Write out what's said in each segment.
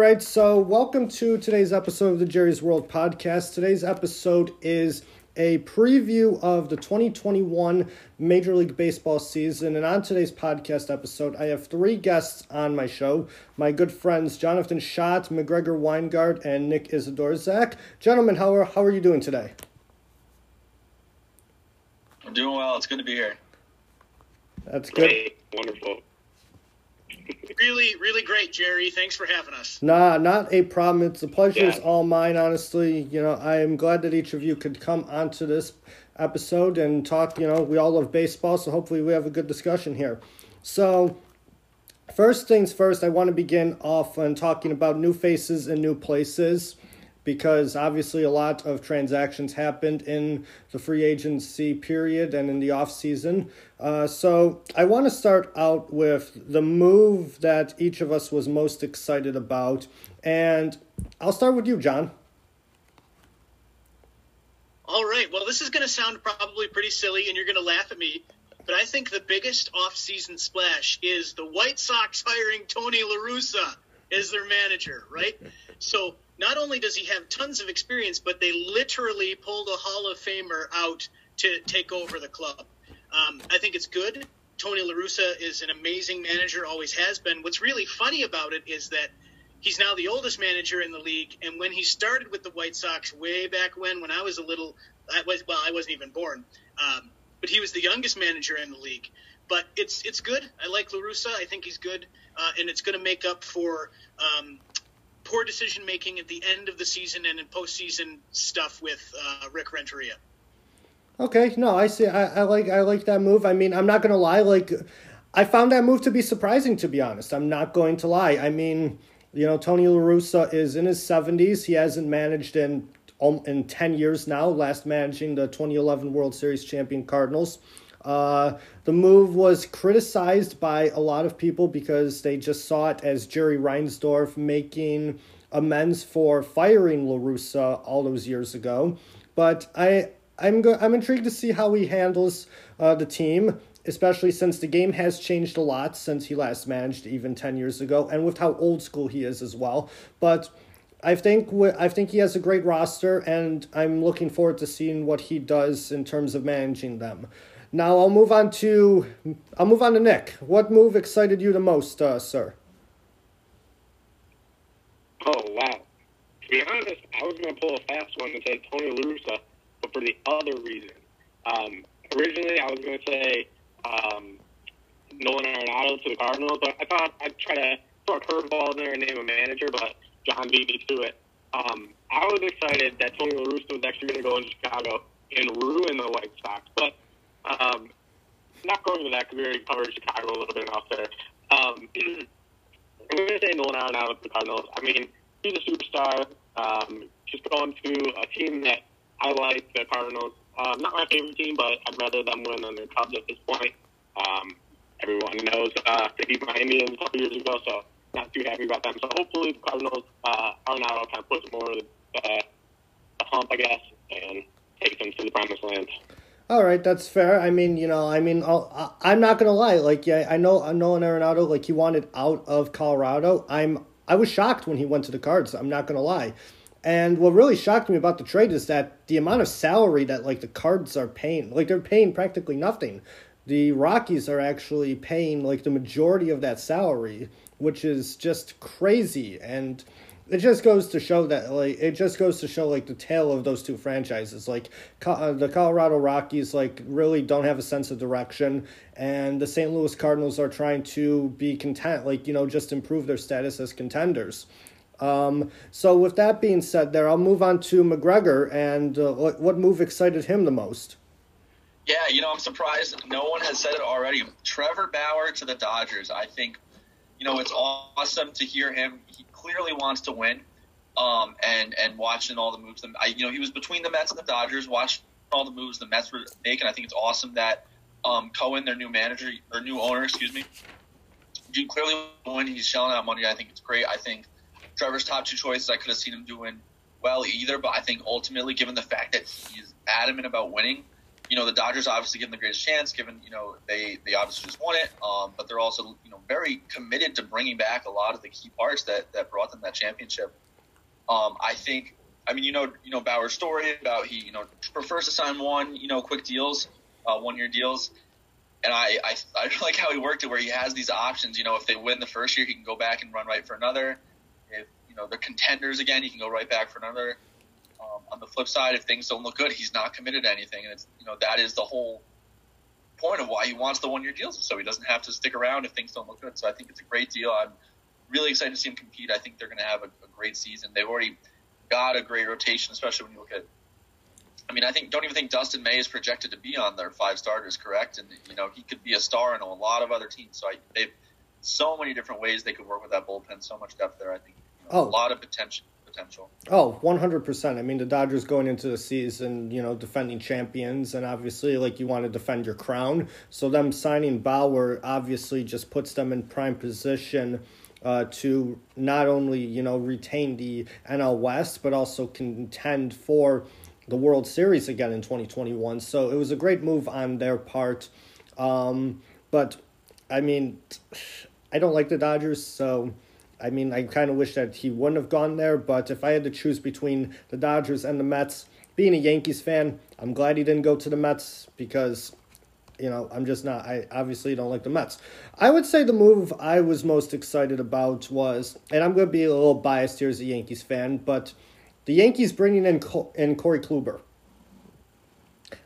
All right, so welcome to today's episode of the Jerry's World podcast. Today's episode is a preview of the 2021 Major League Baseball season. And on today's podcast episode, I have three guests on my show my good friends Jonathan Schott, McGregor Weingart, and Nick Isidore Zach. Gentlemen, how are, how are you doing today? I'm doing well. It's good to be here. That's good. Great. Wonderful. Really, really great, Jerry. Thanks for having us. Nah, not a problem. It's a pleasure Yeah. all mine, honestly. You know, I am glad that each of you could come onto this episode and talk. You know, we all love baseball, so hopefully we have a good discussion here. So, first things first, I want to begin off on talking about new faces and new places because obviously a lot of transactions happened in the free agency period and in the off season. Uh, so I want to start out with the move that each of us was most excited about, and I'll start with you, John. All right. Well, this is going to sound probably pretty silly, and you're going to laugh at me, but I think the biggest off-season splash is the White Sox hiring Tony La Russa as their manager. Right. So not only does he have tons of experience, but they literally pulled a Hall of Famer out to take over the club. Um, I think it's good. Tony La Russa is an amazing manager, always has been. What's really funny about it is that he's now the oldest manager in the league. And when he started with the White Sox way back when, when I was a little, I was well, I wasn't even born. Um, but he was the youngest manager in the league. But it's it's good. I like La Russa. I think he's good, uh, and it's going to make up for um, poor decision making at the end of the season and in postseason stuff with uh, Rick Renteria. Okay, no, I see. I, I like I like that move. I mean, I'm not gonna lie. Like, I found that move to be surprising. To be honest, I'm not going to lie. I mean, you know, Tony La Russa is in his 70s. He hasn't managed in um, in 10 years now. Last managing the 2011 World Series champion Cardinals. Uh, the move was criticized by a lot of people because they just saw it as Jerry Reinsdorf making amends for firing La Russa all those years ago. But I I'm go- I'm intrigued to see how he handles uh, the team, especially since the game has changed a lot since he last managed even ten years ago, and with how old school he is as well. But I think I think he has a great roster, and I'm looking forward to seeing what he does in terms of managing them. Now I'll move on to I'll move on to Nick. What move excited you the most, uh, sir? Oh wow. To be honest, I was going to pull a fast one and say Tony La Russa, but for the other reason. Um, originally, I was going to say um, Nolan Arenado to the Cardinals, but I thought I'd try to throw a curveball in there and name a manager, but John beat me to it. Um, I was excited that Tony La Russa was actually going to go into Chicago and ruin the White Sox, but um, not going to that because we already covered Chicago a little bit enough there. Um, I'm going to say Nolan Arenado to the Cardinals. I mean, he's a superstar. Um, just going to a team that I like, the Cardinals. Um, not my favorite team, but I'd rather them win than the Cubs at this point. Um, everyone knows uh, they beat Indians a couple years ago, so not too happy about them. So hopefully the Cardinals, uh, Arenado kind of puts more of the, uh, the hump, I guess, and takes them to the promised land. All right, that's fair. I mean, you know, I mean, I'll, I- I'm not gonna lie. Like, yeah, I know, know, Arenado, like he wanted out of Colorado. I'm, I was shocked when he went to the Cards. I'm not gonna lie. And what really shocked me about the trade is that the amount of salary that like the Cards are paying, like they're paying practically nothing. The Rockies are actually paying like the majority of that salary, which is just crazy. And it just goes to show that like it just goes to show like the tale of those two franchises like Co- uh, the colorado rockies like really don't have a sense of direction and the st louis cardinals are trying to be content like you know just improve their status as contenders um, so with that being said there i'll move on to mcgregor and uh, what, move excited him the most Yeah, you know, I'm surprised no one has said it already. Trevor Bauer to the Dodgers. I think, you know, it's awesome to hear him. He clearly wants to win. Um, and and watching all the moves, I you know he was between the Mets and the Dodgers, watching all the moves the Mets were making. I think it's awesome that um, Cohen, their new manager or new owner, excuse me, do clearly win. He's shelling out money. I think it's great. I think Trevor's top two choices. I could have seen him doing well either, but I think ultimately, given the fact that he's adamant about winning, you know, the Dodgers obviously give them the greatest chance, given you know they they obviously just won it, um, but they're also you know very committed to bringing back a lot of the key parts that that brought them that championship. Um, I think, I mean, you know, you know Bauer's story about he you know prefers to sign one you know quick deals, uh, one year deals, and I, I I like how he worked it where he has these options. You know, if they win the first year, he can go back and run right for another. If you know they're contenders again, he can go right back for another. On the flip side, if things don't look good, he's not committed to anything, and it's you know that is the whole point of why he wants the one year deals, so he doesn't have to stick around if things don't look good. So I think it's a great deal. I'm really excited to see him compete. I think they're going to have a, a great season. They've already got a great rotation, especially when you look at. I mean, I think don't even think Dustin May is projected to be on their five starters, correct? And you know he could be a star in a lot of other teams. So I, they've so many different ways they could work with that bullpen. So much depth there. I think you know, Oh. a lot of potential. Potential. Oh, 100%. I mean, the Dodgers going into the season, you know, defending champions, and obviously, like, you want to defend your crown. So, them signing Bauer obviously just puts them in prime position uh, to not only, you know, retain the NL West, but also contend for the World Series again in 2021. So, it was a great move on their part. Um, but, I mean, I don't like the Dodgers, so. I mean, I kind of wish that he wouldn't have gone there, but if I had to choose between the Dodgers and the Mets, being a Yankees fan, I'm glad he didn't go to the Mets because, you know, I'm just not. I obviously don't like the Mets. I would say the move I was most excited about was, and I'm going to be a little biased here as a Yankees fan, but the Yankees bringing in in Corey Kluber.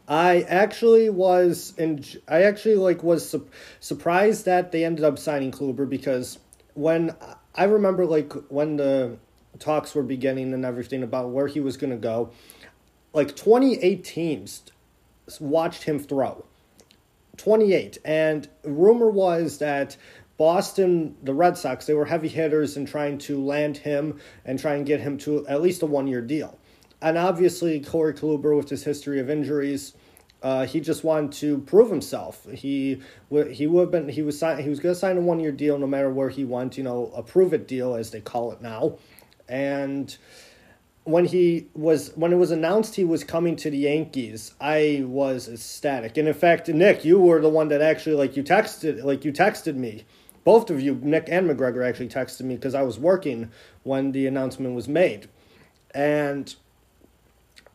I actually was, in, I actually like was su- surprised that they ended up signing Kluber because when I remember like when the talks were beginning and everything about where he was going to go, like 28 teams watched him throw. 28. And rumor was that Boston, the Red Sox, they were heavy hitters in trying to land him and try and get him to at least a one year deal. And obviously, Corey Kluber, with his history of injuries, uh, he just wanted to prove himself. He he would have been he was sign, he was going to sign a one year deal no matter where he went. You know, a prove it deal as they call it now. And when he was when it was announced he was coming to the Yankees, I was ecstatic. And in fact, Nick, you were the one that actually like you texted like you texted me. Both of you, Nick and McGregor, actually texted me because I was working when the announcement was made, and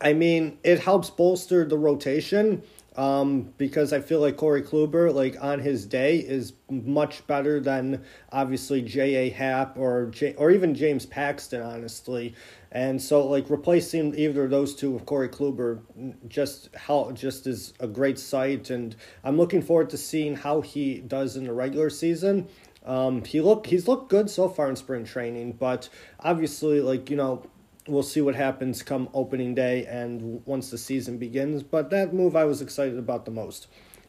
I mean, it helps bolster the rotation um, because I feel like Corey Kluber, like on his day, is much better than obviously J.A. Happ or J- or even James Paxton, honestly. And so, like replacing either of those two with Corey Kluber, just how just is a great sight, and I'm looking forward to seeing how he does in the regular season. Um, he look he's looked good so far in spring training, but obviously, like you know, we'll see what happens come opening day and once the season begins. But that move I was excited about the most.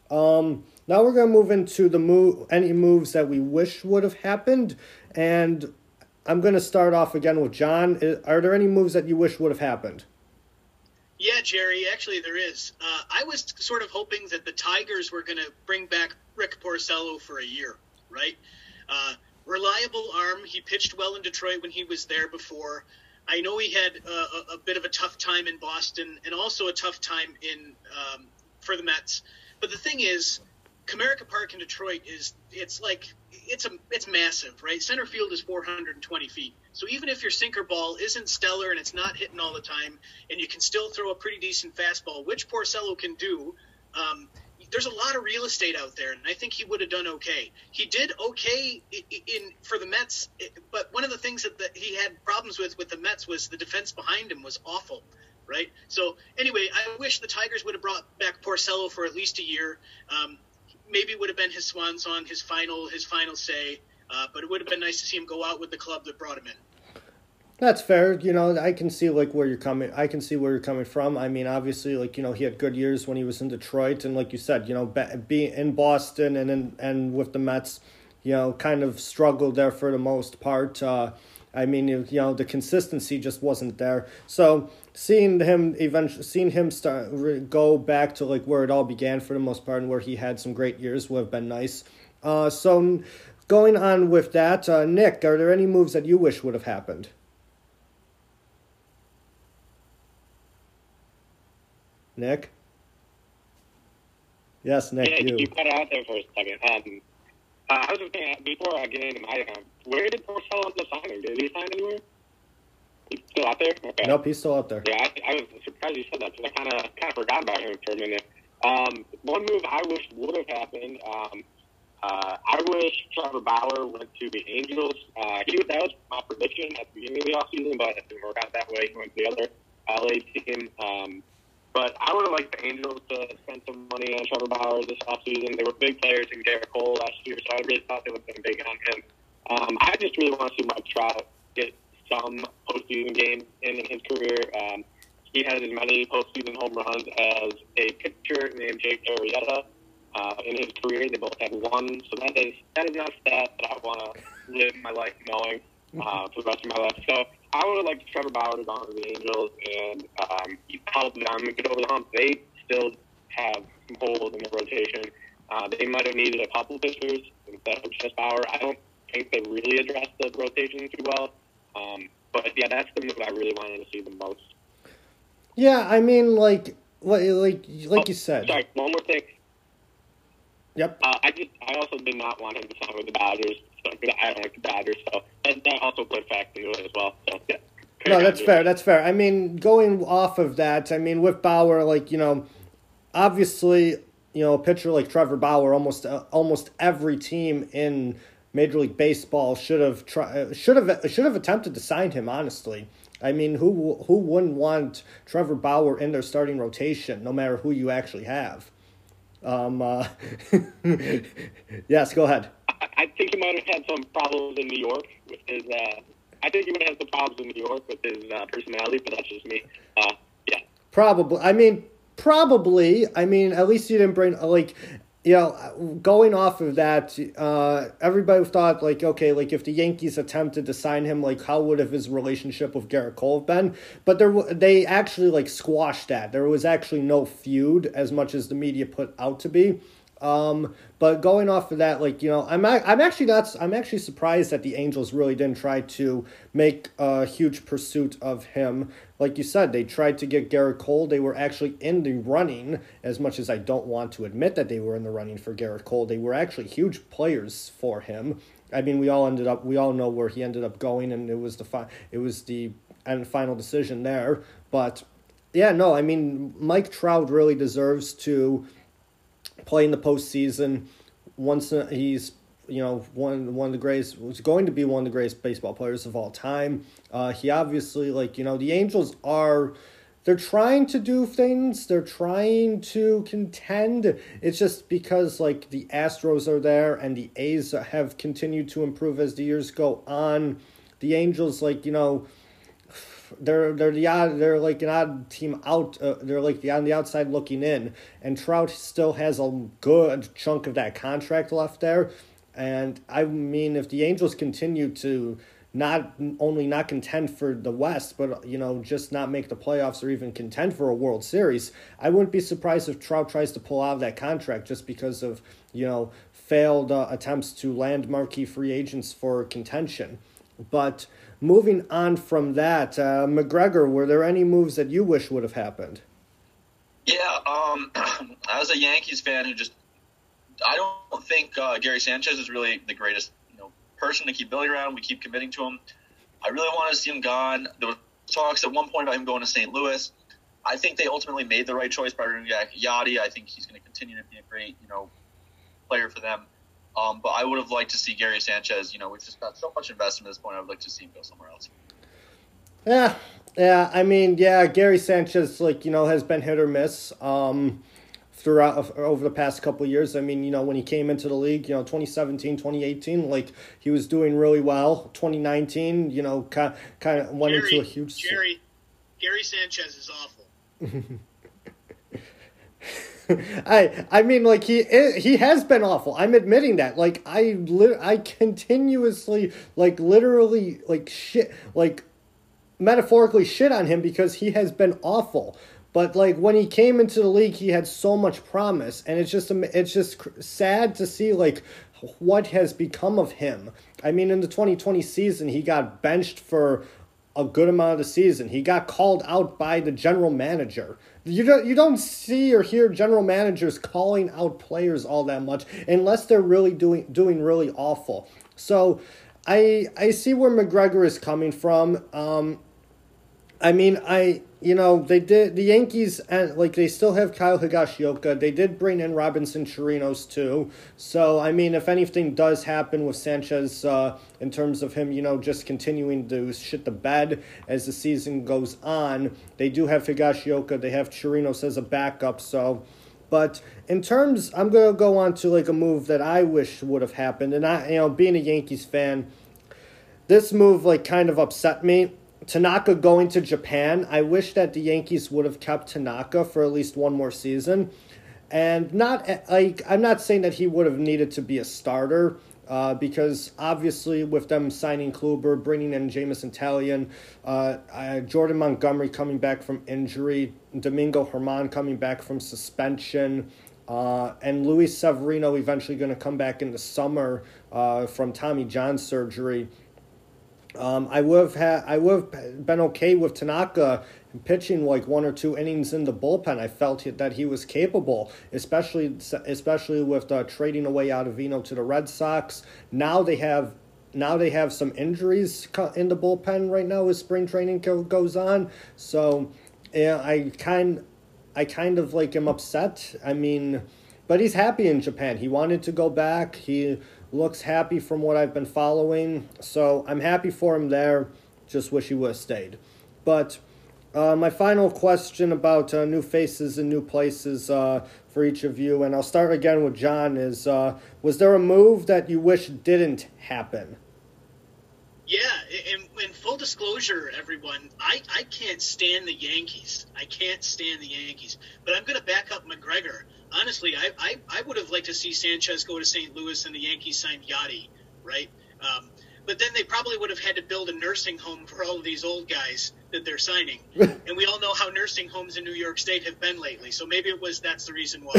Um, now we're gonna move into the move any moves that we wish would have happened, and I'm gonna start off again with John. Are there any moves that you wish would have happened? Yeah, Jerry, actually there is. Uh, I was sort of hoping that the Tigers were going to bring back Rick Porcello for a year, right? Uh, reliable arm. He pitched well in Detroit when he was there before. I know he had uh, a, a bit of a tough time in Boston and also a tough time in um, for the Mets. But the thing is, Comerica Park in Detroit is it's like it's a it's massive, right? Center field is 420 feet. So even if your sinker ball isn't stellar and it's not hitting all the time, and you can still throw a pretty decent fastball, which Porcello can do, um, there's a lot of real estate out there, and I think he would have done okay. He did okay in, in for the Mets, but one of the things that the, he had problems with with the Mets was the defense behind him was awful. Right. So anyway, I wish the Tigers would have brought back Porcello for at least a year. Um, maybe would have been his swan song, his final his final say. Uh, but it would have been nice to see him go out with the club that brought him in. That's fair. You know, I can see like where you're coming. I can see where you're coming from. I mean, obviously, like you know, he had good years when he was in Detroit, and like you said, you know, being in Boston and in, and with the Mets, you know, kind of struggled there for the most part. Uh, I mean, you, know, the consistency just wasn't there. So seeing him eventually, seeing him start go back to like where it all began for the most part, and where he had some great years would have been nice. Uh, so going on with that, uh, Nick, are there any moves that you wish would have happened? Nick? Yes, Nick, yeah, you. you cut out there for a second. Um, uh, I was just thinking, before I get into my um, where did Porcello end up signing? Did he sign anywhere? He's still out there? Okay. Nope, he's still out there. Yeah, I, I was surprised you said that because I kind of kind of forgot about him for a minute. Um, one move I wish would have happened. Um, uh, I wish Trevor Bauer went to the Angels. Uh, he was, that was my prediction at the beginning of the offseason, but it didn't work out that way. He went to the other LA team. Um, but I would have liked the Angels to spend some money on Trevor Bauer this offseason. They were big players in Gerrit Cole last year, so I really thought they would have been big on him. Um, I just really want to see Mike Trout get some postseason games in his career. Um, he has as many postseason home runs as a pitcher named Jake Arrieta uh, in his career. They both have one, so that is that is not a stat that I want to live my life knowing uh, for the rest of my life. So I would have liked Trevor Bauer to go to the Angels and um, help them get over the hump. They still have some holes in the rotation. Uh, they might have needed a couple pitchers instead of just Bauer. I don't think they really addressed the rotation too well. Um, but yeah, that's the move I really wanted to see the most. Yeah, I mean, like, like, like, like Oh, you said. Sorry, one more thing. Yep. Uh, I just, I also did not want him to sign with the Dodgers. I don't like the Dodgers, so that, that also played fact into as well. So yeah. No, that's fair. That's fair. I mean, going off of that, I mean, with Bauer, like you know, obviously, you know, a pitcher like Trevor Bauer, almost uh, almost every team in Major League Baseball should have tried, should have should have attempted to sign him. Honestly, I mean, who who wouldn't want Trevor Bauer in their starting rotation, no matter who you actually have? Um. Uh, yes, go ahead. I, think he might have had some problems in New York with his. Uh, I think he would have some problems in New York with his uh, personality, but that's just me. Uh, yeah. Probably. I mean, probably. I mean, at least you didn't bring like, you know, going off of that. Uh, everybody thought like, okay, like if the Yankees attempted to sign him, like how would have his relationship with Gerrit Cole been? But there, they actually like squashed that. There was actually no feud as much as the media put out to be. Um, but going off of that, like you know, I'm I'm actually not I'm actually surprised that the Angels really didn't try to make a huge pursuit of him. Like you said, they tried to get Gerrit Cole. They were actually in the running. As much as I don't want to admit that they were in the running for Gerrit Cole, they were actually huge players for him. I mean, we all ended up we all know where he ended up going, and it was the fi- it was the and final decision there. But yeah, no, I mean, Mike Trout really deserves to play in the postseason. Once uh, he's you know one one of the greatest was going to be one of the greatest baseball players of all time. Uh, he obviously like you know the Angels are they're trying to do things. They're trying to contend. It's just because like the Astros are there and the A's have continued to improve as the years go on. The Angels like you know they're they're the odd they're like an odd team out uh, they're like the on the outside looking in. And Trout still has a good chunk of that contract left there. And I mean if the Angels continue to not only not contend for the West but you know just not make the playoffs or even contend for a World Series I wouldn't be surprised if Trout tries to pull out of that contract just because of you know failed uh, attempts to land marquee free agents for contention. But moving on from that, uh, McGregor, were there any moves that you wish would have happened? Yeah, um, as a Yankees fan who just, I don't think uh, Gary Sanchez is really the greatest, you know, person to keep building around. We keep committing to him. I really want to see him gone. There was talks at one point about him going to St. Louis. I think they ultimately made the right choice by bringing back Yadi. I think he's going to continue to be a great, you know, player for them. Um, but I would have liked to see Gary Sanchez. You know, we've just got so much investment at this point. I would like to see him go somewhere else. Yeah, yeah. I mean, yeah, Gary Sanchez, like you know, has been hit or miss. Um, throughout over the past couple years. I mean, you know, when he came into the league, you know, 2017, 2018, like he was doing really well. 2019, you know, kind kind of went Jerry, into a huge. Jerry, Gary Sanchez is awful. I I mean like he eh, he has been awful. I'm admitting that. Like I li- I continuously like literally like shit like metaphorically shit on him because he has been awful. But like when he came into the league, he had so much promise, and it's just it's just sad to see like what has become of him. I mean, in the 2020 season, he got benched for a good amount of the season. He got called out by the general manager. You don't you don't see or hear general managers calling out players all that much unless they're really doing doing really awful. So I I see where McGregor is coming from. Um, I mean, I you know they did the Yankees and like they still have Kyle Higashioka. They did bring in Robinson Chirinos too. So I mean, if anything does happen with Sanchez uh, in terms of him, you know, just continuing to shit the bed as the season goes on, they do have Higashioka. They have Chirinos as a backup. So. But in terms, I'm gonna go on to like a move that I wish would have happened, and I, you know, being a Yankees fan, this move like kind of upset me Tanaka going to Japan, I wish that the Yankees would have kept Tanaka for at least one more season. And not like I'm not saying that he would have needed to be a starter, uh, because obviously with them signing Kluber, bringing in Jameson Taillon, uh, uh, Jordan Montgomery coming back from injury, Domingo Germán coming back from suspension, uh, and Luis Severino eventually going to come back in the summer uh, from Tommy John surgery. Um, I would have had I would have been okay with Tanaka pitching like one or two innings in the bullpen. I felt that he was capable, especially especially with uh, trading away Ottavino to the Red Sox. Now they have now they have some injuries in the bullpen right now as spring training goes on. So yeah, I kind I kind of like am upset. I mean, but he's happy in Japan. He wanted to go back. He looks happy from what I've been following. So I'm happy for him there. Just wish he would have stayed. But uh, my final question about uh, new faces and new places uh, for each of you, and I'll start again with John, is uh, was there a move that you wish didn't happen? Yeah, in, full disclosure, everyone, I, I can't stand the Yankees. I can't stand the Yankees. But I'm going to back up McGregor honestly, I, I, I would have liked to see Sanchez go to St. Louis and the Yankees sign Yadi, right? Um, but then they probably would have had to build a nursing home for all of these old guys that they're signing. and we all know how nursing homes in New York State have been lately. So maybe it was that's the reason why.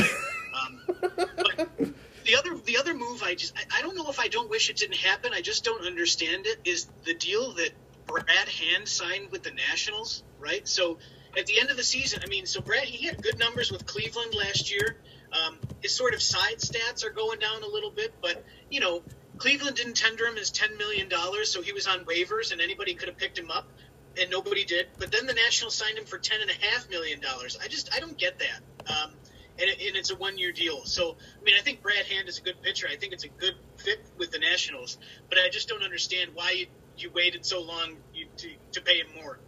Um, but the other the other move I just I, I don't know if I don't wish it didn't happen. I just don't understand it. Is the deal that Brad Hand signed with the Nationals, right? So at the end of the season, I mean, so Brad, he had good numbers with Cleveland last year. Um, his sort of side stats are going down a little bit, but you know, Cleveland didn't tender him his ten million dollars, so he was on waivers, and anybody could have picked him up, and nobody did. But then the Nationals signed him for ten and a half million dollars. I just I don't get that. Um, and, it, and, it's a one year deal. So I mean, I think Brad Hand is a good pitcher. I think it's a good fit with the Nationals, but I just don't understand why you, you waited so long you, to to pay him more.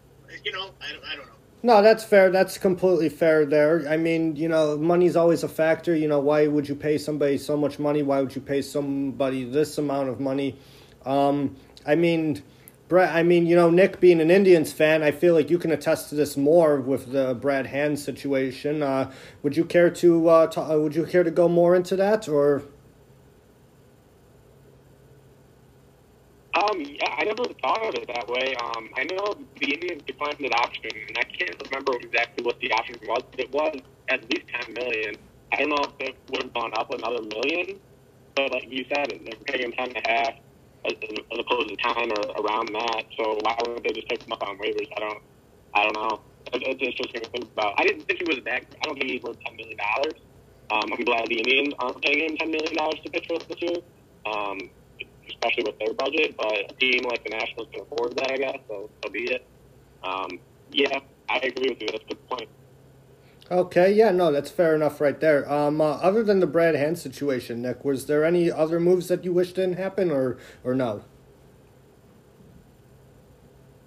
You know, I don't, I don't know. No, that's fair. That's completely fair there. I mean, you know, money's always a factor. You know, why would you pay somebody so much money? Why would you pay somebody this amount of money? Um, I mean, Brett, I mean, you know, Nick being an Indians fan, I feel like you can attest to this more with the Brad Hand situation. Uh, would you care to, uh, uh, would you care to go more into that or? Um, yeah, I never thought of it that way. Um, I know the Indians declined that option, and I can't remember exactly what the option was, but it was at least ten million. I don't know if it would have gone up another million, but like you said, they're paying ten and a half as, as opposed to ten or around that. So why would they just take them up on waivers? I don't, I don't know. It, it's interesting to think about. I didn't think he was that. I don't think he's worth ten million dollars. Um, I'm glad the Indians aren't paying him ten million dollars to pitch for this year. Um, especially with their budget. But a team like the Nationals can afford that, I guess. So so be it. Um, yeah, I agree with you. That's a good point. Okay, yeah, no, that's fair enough right there. Um, uh, other than the Brad Hand situation, Nick, was there any other moves that you wish didn't happen, or or no?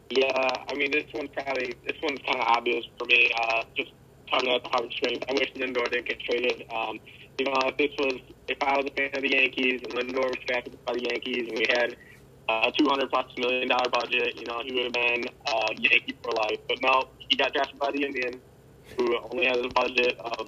Yeah, I mean, this one's probably this one's kind of obvious for me. Uh, just talking about the Harvard Strings, I wish Lindor didn't get traded. Um, you know, if this was if I was a fan of the Yankees and Lindor was drafted by the Yankees and we had a two hundred plus million dollar budget, you know, he would have been uh, Yankee for life. But no, he got drafted by the Indians, who only has a budget of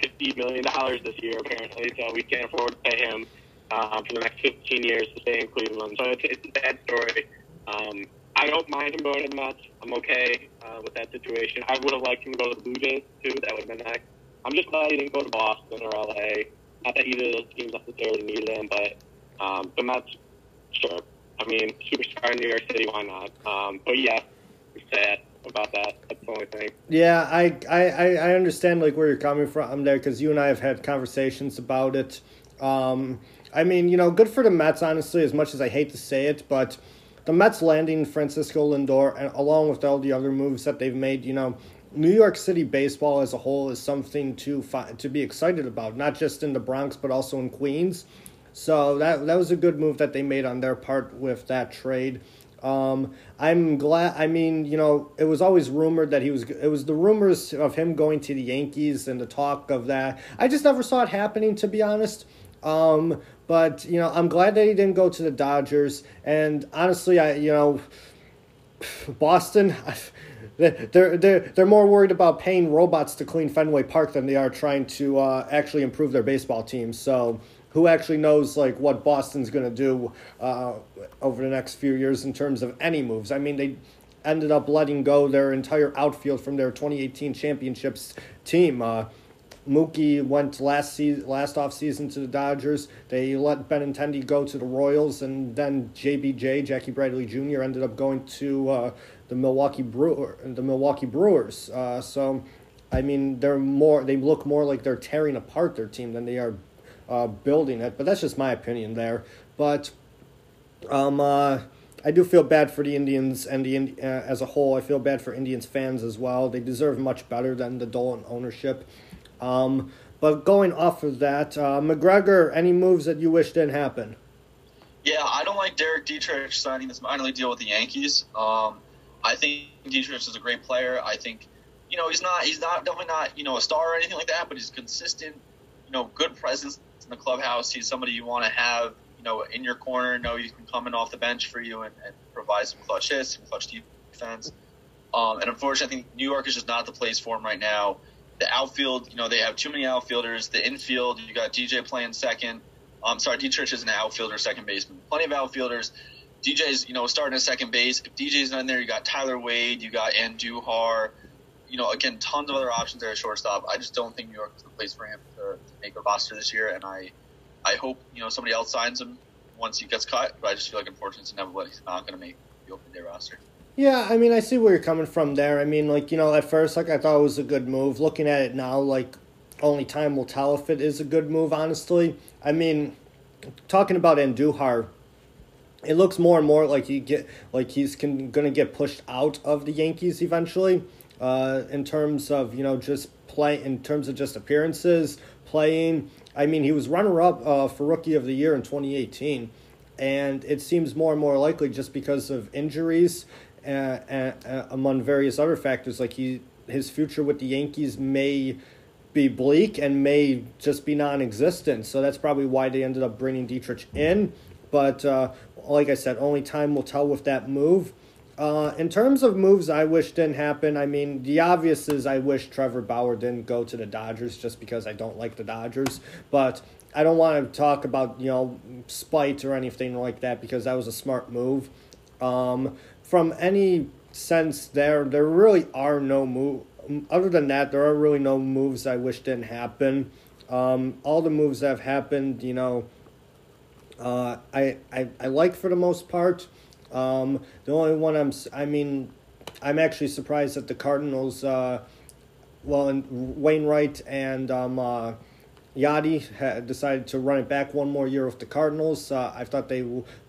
fifty million dollars this year apparently, so we can't afford to pay him uh, for the next fifteen years to stay in Cleveland. So it's, it's a bad story. Um, I don't mind him going to the Mets. I'm okay uh, with that situation. I would have liked him to go to the Blue Jays too. That would have been nice. I'm just glad he didn't go to Boston or LA. Not that either of those teams necessarily needed him, but um, the Mets, sure. I I mean, superstar in New York City, why not? Um, but yeah, sad about that. That's the only thing. Yeah, I I, I understand like where you're coming from there because you and I have had conversations about it. Um, I mean, you know, good for the Mets, honestly. As much as I hate to say it, but the Mets landing Francisco Lindor, and along with all the other moves that they've made, you know, New York City baseball as a whole is something to fi- to be excited about, not just in the Bronx but also in Queens. So that that was a good move that they made on their part with that trade. Um, I'm glad. I mean, you know, it was always rumored that he was. It was the rumors of him going to the Yankees and the talk of that. I just never saw it happening, to be honest. Um, but you know, I'm glad that he didn't go to the Dodgers. And honestly, I you know, Boston. They're, they're, they're more worried about paying robots to clean Fenway Park than they are trying to uh, actually improve their baseball team. So who actually knows like what Boston's going to do uh, over the next few years in terms of any moves. I mean, they ended up letting go their entire outfield from their 2018 championships team. Uh, Mookie went last season, last off season to the Dodgers. They let Benintendi go to the Royals, and then JBJ Jackie Bradley Jr. ended up going to uh, the Milwaukee Brewer, the Milwaukee Brewers. Uh, so, I mean, they're more they look more like they're tearing apart their team than they are uh, building it. But that's just my opinion there. But um, uh, I do feel bad for the Indians and the uh, as a whole. I feel bad for Indians fans as well. They deserve much better than the Dolan ownership. Um, but going off of that, uh, McGregor, any moves that you wish didn't happen? Yeah, I don't like Derek Dietrich signing this minor league deal with the Yankees. Um, I think Dietrich is a great player. I think, you know, he's not he's not definitely not you know a star or anything like that, but he's consistent. You know, good presence in the clubhouse. He's somebody you want to have, you know, in your corner. Know you can come in off the bench for you and, and provide some clutch hits, some clutch defense. Um, and unfortunately, I think New York is just not the place for him right now. The outfield, you know, they have too many outfielders. The infield, you got DJ playing second. I'm um, sorry, Dietrich is an outfielder, second baseman. Plenty of outfielders. DJ's, you know, starting at second base. If DJ's not in there, you got Tyler Wade, you got Andujar, you know, again, tons of other options there at shortstop. I just don't think New York is the place for him to, to make a roster this year, and I, I hope you know somebody else signs him once he gets cut. But I just feel like unfortunately, it's inevitable he's not going to make the open day roster. Yeah, I mean, I see where you're coming from there. I mean, like you know, at first, like I thought it was a good move. Looking at it now, like only time will tell if it is a good move. Honestly, I mean, talking about Andujar, it looks more and more like he get like he's can, gonna get pushed out of the Yankees eventually uh, in terms of you know just play in terms of just appearances, playing. I mean, he was runner up uh, for rookie of the year in 2018, and it seems more and more likely just because of injuries uh, uh, uh, among various other factors. Like he, his future with the Yankees may be bleak and may just be non-existent. So that's probably why they ended up bringing Dietrich in. But uh, like I said, only time will tell with that move. Uh, in terms of moves I wish didn't happen, I mean, the obvious is I wish Trevor Bauer didn't go to the Dodgers just because I don't like the Dodgers. But I don't want to talk about, you know, spite or anything like that because that was a smart move. Um, from any sense there, there really are no move. Other than that, there are really no moves I wish didn't happen. Um, all the moves that have happened, you know, uh, I, I, I like for the most part. Um, the only one I'm, I mean, I'm actually surprised that the Cardinals, uh, well, and Wainwright and um, uh, Yadi had decided to run it back one more year with the Cardinals. Uh, I thought they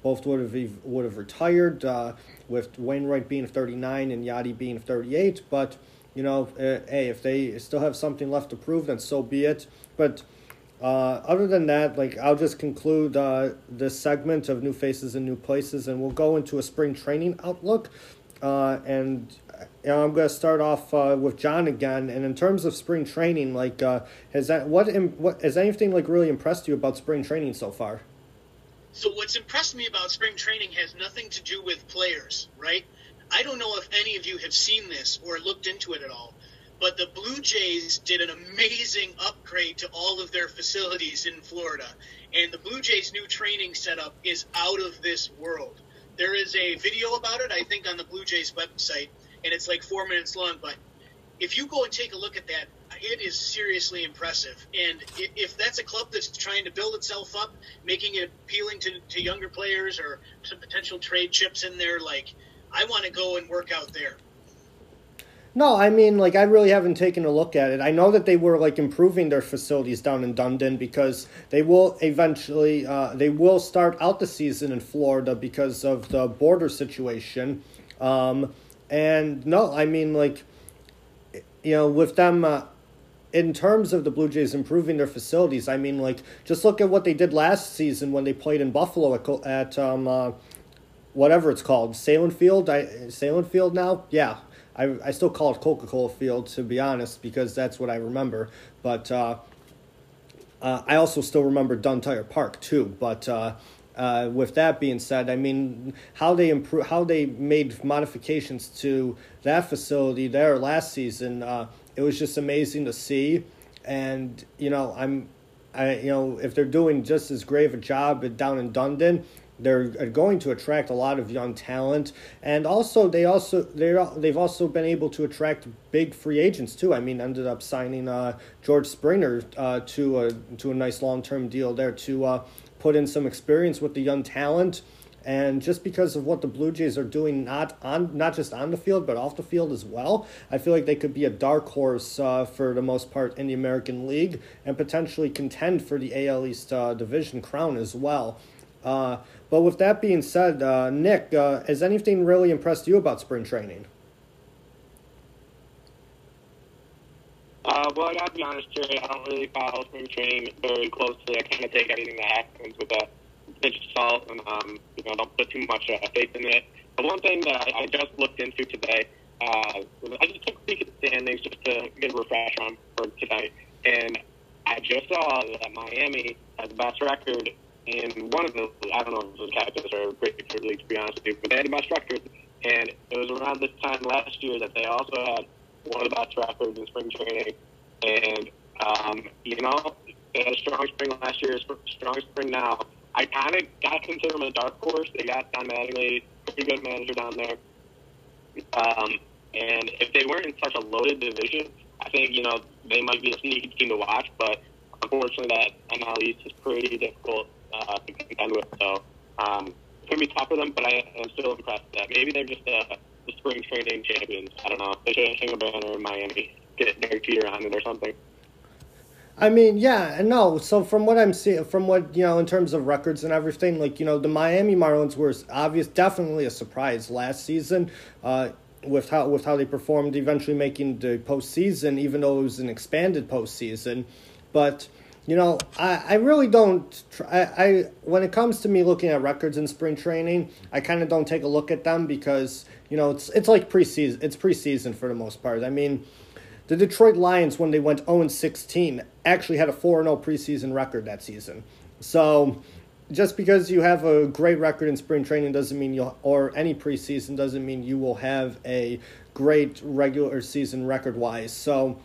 both would have would have retired, uh, with Wainwright being 39 and Yadi being 38. But you know, uh, hey, if they still have something left to prove, then so be it. But uh, other than that, like I'll just conclude uh, this segment of new faces and new places, and we'll go into a spring training outlook. Uh, and you know, I'm going to start off uh, with John again. And in terms of spring training, like uh, has that what what has anything like really impressed you about spring training so far? So what's impressed me about spring training has nothing to do with players, right? I don't know if any of you have seen this or looked into it at all. But the Blue Jays did an amazing upgrade to all of their facilities in Florida. And the Blue Jays' new training setup is out of this world. There is a video about it, I think, on the Blue Jays website, and it's like four minutes long. But if you go and take a look at that, it is seriously impressive. And if that's a club that's trying to build itself up, making it appealing to, to younger players or some potential trade chips in there, like I want to go and work out there. No, I mean, like, I really haven't taken a look at it. I know that they were, like, improving their facilities down in Dunedin because they will eventually, uh, they will start out the season in Florida because of the border situation. Um, and no, I mean, like, you know, with them, uh, in terms of the Blue Jays improving their facilities, I mean, like, just look at what they did last season when they played in Buffalo at, at um, uh, whatever it's called, Sahlen Field. I Sahlen Field now, yeah. I, I still call it Coca Cola Field to be honest because that's what I remember. But uh, uh, I also still remember Dunn Tire Park too. But uh, uh, with that being said, I mean how they improve, how they made modifications to that facility there last season. Uh, it was just amazing to see, and you know I'm, I you know if they're doing just as great of a job down in Dunedin, they're going to attract a lot of young talent, and also they also they they've also been able to attract big free agents too. I mean, ended up signing uh, George Springer uh, to a to a nice long term deal there to uh, put in some experience with the young talent. And just because of what the Blue Jays are doing, not on not just on the field but off the field as well, I feel like they could be a dark horse uh, for the most part in the American League and potentially contend for the AL East uh, division crown as well. Uh, but with that being said, uh, Nick, uh, has anything really impressed you about spring training? Uh, well, I gotta be honest, Jerry. I don't really follow spring training very closely. I kind of take everything that happens with a pinch of salt, and um, you know, don't put too much uh, faith in it. But one thing that I just looked into today, uh, I just took a peek at the standings just to get a refresher on for tonight, and I just saw that Miami has the best record and one of the, I don't know if it was Cactus or Grapefruit League, to be honest with you, but they had best record. And it was around this time last year that they also had one of the best in spring training. And, um, you know, they had a strong spring last year, strong spring now. I kind of got to consider them a dark horse. They got Don Mattingly, pretty good manager down there. Um, and if they weren't in such a loaded division, I think, you know, they might be a sneaky team to watch. But unfortunately, that NL East is pretty difficult uh, to contend with. So um, it's going to be tough for them, but I am still impressed that maybe they're just uh, the spring training champions. I don't know. They should hang a banner in Miami, get Derek Jeter on it or something. I mean, yeah, and no. So from what I'm seeing, from what you know, in terms of records and everything, like you know, the Miami Marlins were obvious, definitely a surprise last season. Uh, with how with how they performed, eventually making the postseason, even though it was an expanded postseason. But you know, I, I really don't. Try, I, I when it comes to me looking at records in spring training, I kind of don't take a look at them because you know it's it's like preseason. It's preseason for the most part. I mean, the Detroit Lions when they went 0-16 actually had a 4-0 preseason record that season. So just because you have a great record in spring training doesn't mean you'll or any preseason doesn't mean you will have a great regular season record wise. So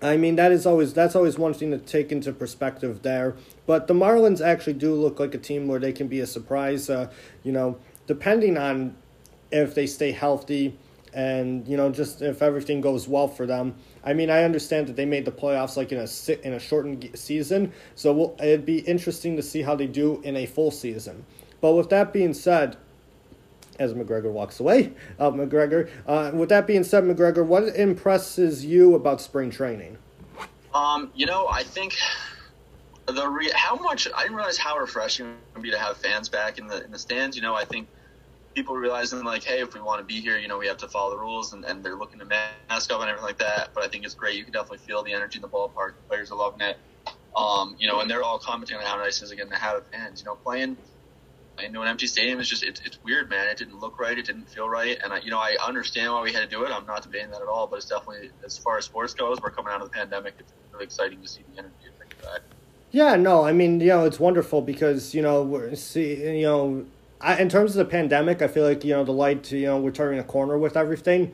I mean that is always that's always one thing to take into perspective there. But the Marlins actually do look like a team where they can be a surprise. Uh, you know, depending on if they stay healthy and you know just if everything goes well for them. I mean, I understand that they made the playoffs like in a in a shortened season, so we'll, it'd be interesting to see how they do in a full season. But with that being said, as McGregor walks away. Uh, McGregor. Uh, with that being said, McGregor, what impresses you about spring training? Um, you know, I think the re- how much I didn't realize how refreshing it would be to have fans back in the in the stands. You know, I think people realizing like, hey, if we want to be here, you know, we have to follow the rules, and, and they're looking to mask up and everything like that. But I think it's great. You can definitely feel the energy in the ballpark. The players are loving it. Um, you know, and they're all commenting on how nice it is again to have fans. You know, playing into an empty stadium is just it's, it's weird, man. It didn't look right. It didn't feel right. And I, you know, I understand why we had to do it. I'm not debating that at all. But it's definitely as far as sports goes, we're coming out of the pandemic. It's really exciting to see the energy back. Yeah, no, I mean, you know, it's wonderful because you know we're see, you know, I, in terms of the pandemic, I feel like you know the light, you know, we're turning a corner with everything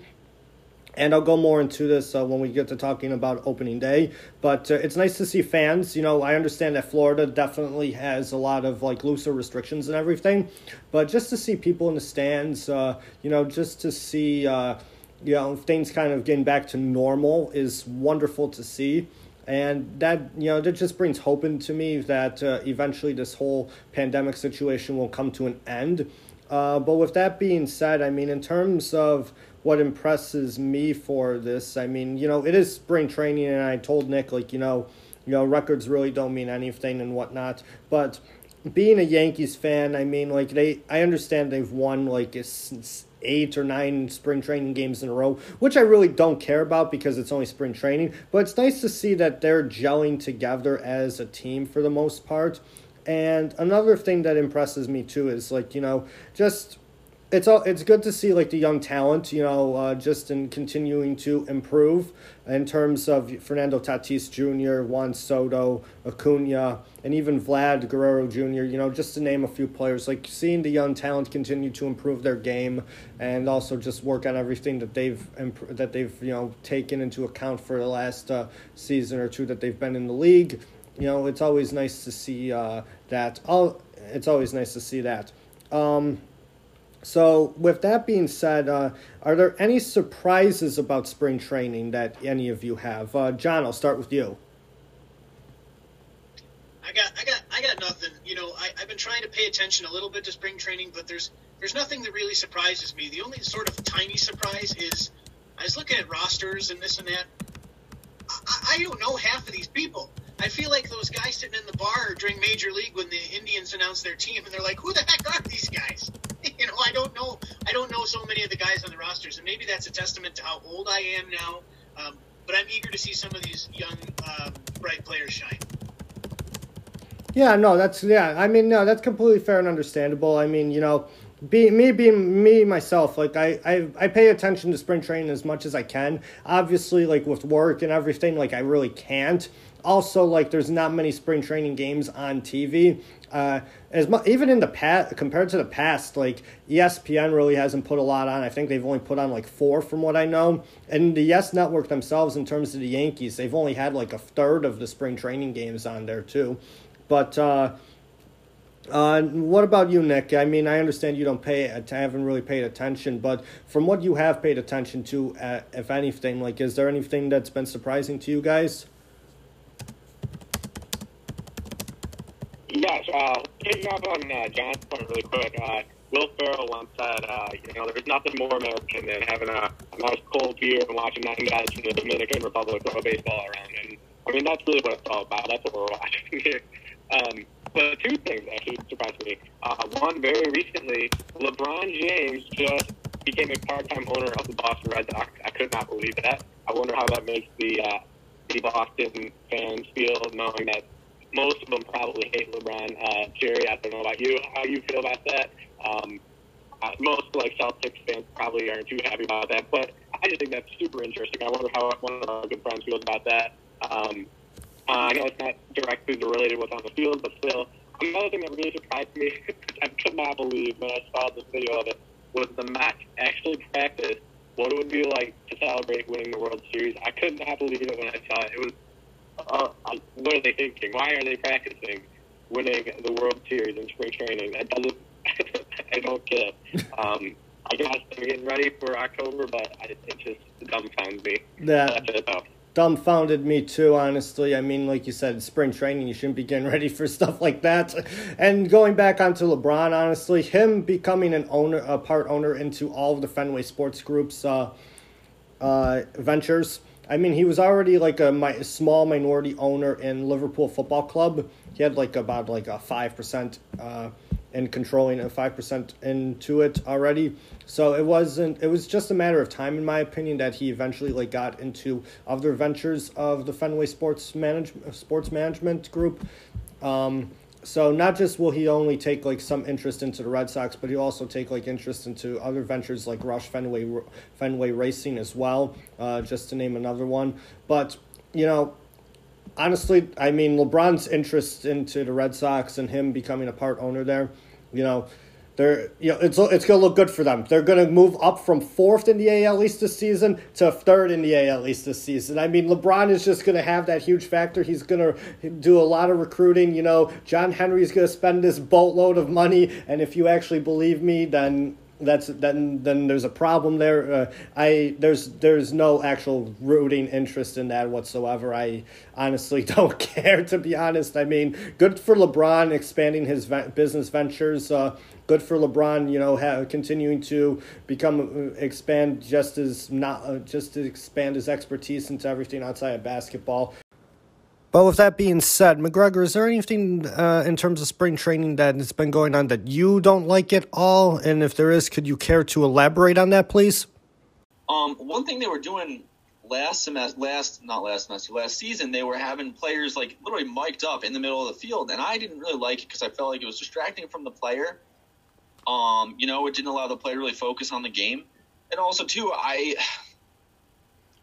and I'll go more into this uh, when we get to talking about opening day. But uh, it's nice to see fans. You know, I understand that Florida definitely has a lot of like looser restrictions and everything, but just to see people in the stands, uh, you know, just to see uh, you know things kind of getting back to normal is wonderful to see and that you know that just brings hope into me that uh, eventually this whole pandemic situation will come to an end uh, but with that being said i mean in terms of what impresses me for this i mean you know it is spring training and i told nick like you know you know records really don't mean anything and whatnot but being a yankees fan i mean like they i understand they've won like eight or nine spring training games in a row, which I really don't care about because it's only spring training. But it's nice to see that they're gelling together as a team for the most part. And another thing that impresses me too is like, you know, just it's all it's good to see like the young talent, you know, uh, just in continuing to improve in terms of Fernando Tatis Jr., Juan Soto, Acuna, and even Vlad Guerrero Jr. You know, just to name a few players, like seeing the young talent continue to improve their game and also just work on everything that they've imp- that they've you know taken into account for the last uh, season or two that they've been in the league. You know, it's always nice to see uh, that. All it's always nice to see that. Um, so, with that being said, uh, are there any surprises about spring training that any of you have? Uh, John, I'll start with you. I got, I got, I got nothing. You know, I, I've been trying to pay attention a little bit to spring training, but there's, there's nothing that really surprises me. The only sort of tiny surprise is, I was looking at rosters and this and that. I, I don't know half of these people. I feel like those guys sitting in the bar during Major League when the Indians announce their team, and they're like, "Who the heck are these guys?" you know, I don't know. I don't know so many of the guys on the rosters, and maybe that's a testament to how old I am now. Um, but I'm eager to see some of these young, uh, bright players shine. Yeah, no, that's yeah. I mean, no, that's completely fair and understandable. I mean, you know, be me being me myself like I, I i pay attention to spring training as much as i can obviously like with work and everything like i really can't also like there's not many spring training games on tv uh as much even in the past compared to the past like espn really hasn't put a lot on i think they've only put on like four from what i know and the yes network themselves in terms of the yankees they've only had like a third of the spring training games on there too but uh uh, what about you, Nick? I mean, I understand you don't pay, I haven't really paid attention, but from what you have paid attention to, uh, if anything, like, is there anything that's been surprising to you guys? Yes, uh, picking up on uh, John's point really quick, uh, Will Ferrell once said, uh, you know, there's nothing more American than having a, a nice cold beer and watching nine guys from the Dominican Republic throw a baseball around. And, I mean, that's really what it's all about. That's what we're watching here. Um, but two things actually surprised me. Uh, one, very recently, LeBron James just became a part-time owner of the Boston Red Sox. I could not believe that. I wonder how that makes the uh, the Boston fans feel, knowing that most of them probably hate LeBron. Uh, Jerry, I don't know about you, how you feel about that. Um, uh, most like Celtics fans probably aren't too happy about that, but I just think that's super interesting. I wonder how one of our good friends feels about that. Um, uh, I know it's not directly related what's on the field, but still. Another thing that really surprised me, I could not believe when I saw this video of it, was the Mets actually practice what it would be like to celebrate winning the World Series. I could not believe it when I saw it. It was, uh, what are they thinking? Why are they practicing winning the World Series in spring training? That doesn't, I don't get it. Um, I guess they're getting ready for October, but I, it just dumbfounds me. That, dumbfounded me too, honestly. I mean, like you said, spring training, you shouldn't be getting ready for stuff like that. And going back onto LeBron, honestly, him becoming an owner, a part owner into all of the Fenway Sports Group's uh, uh, ventures. I mean, he was already like a, my, small minority owner in Liverpool Football Club. He had like about like a five percent uh, and controlling a 5% into it already. So it wasn't it was just a matter of time in my opinion that he eventually like got into other ventures of the Fenway Sports manage, sports management group. Um, so not just will he only take like some interest into the Red Sox, but he'll also take like interest into other ventures like Roush Fenway Fenway Racing as well, uh, just to name another one. But you know, honestly, I mean, LeBron's interest into the Red Sox and him becoming a part owner there, you know, they're you know it's it's gonna look good for them. They're gonna move up from fourth in the AL East this season to third in the AL East this season. I mean, LeBron is just gonna have that huge factor. He's gonna do a lot of recruiting. You know, John Henry's gonna spend this boatload of money, and if you actually believe me, then that's then then there's a problem there. Uh, I there's there's no actual rooting interest in that whatsoever. I honestly don't care to be honest. I mean, good for LeBron expanding his business ventures. Uh, good for LeBron, you know, have, continuing to become uh, expand just as not uh, just to expand his expertise into everything outside of basketball. But with that being said, McGregor, is there anything uh, in terms of spring training that has been going on that you don't like at all? And if there is, could you care to elaborate on that, please? Um, one thing they were doing last semester, last not last semester, last season, they were having players like literally mic'd up in the middle of the field, and I didn't really like it because I felt like it was distracting from the player. Um, you know, it didn't allow the player to really focus on the game, and also too, I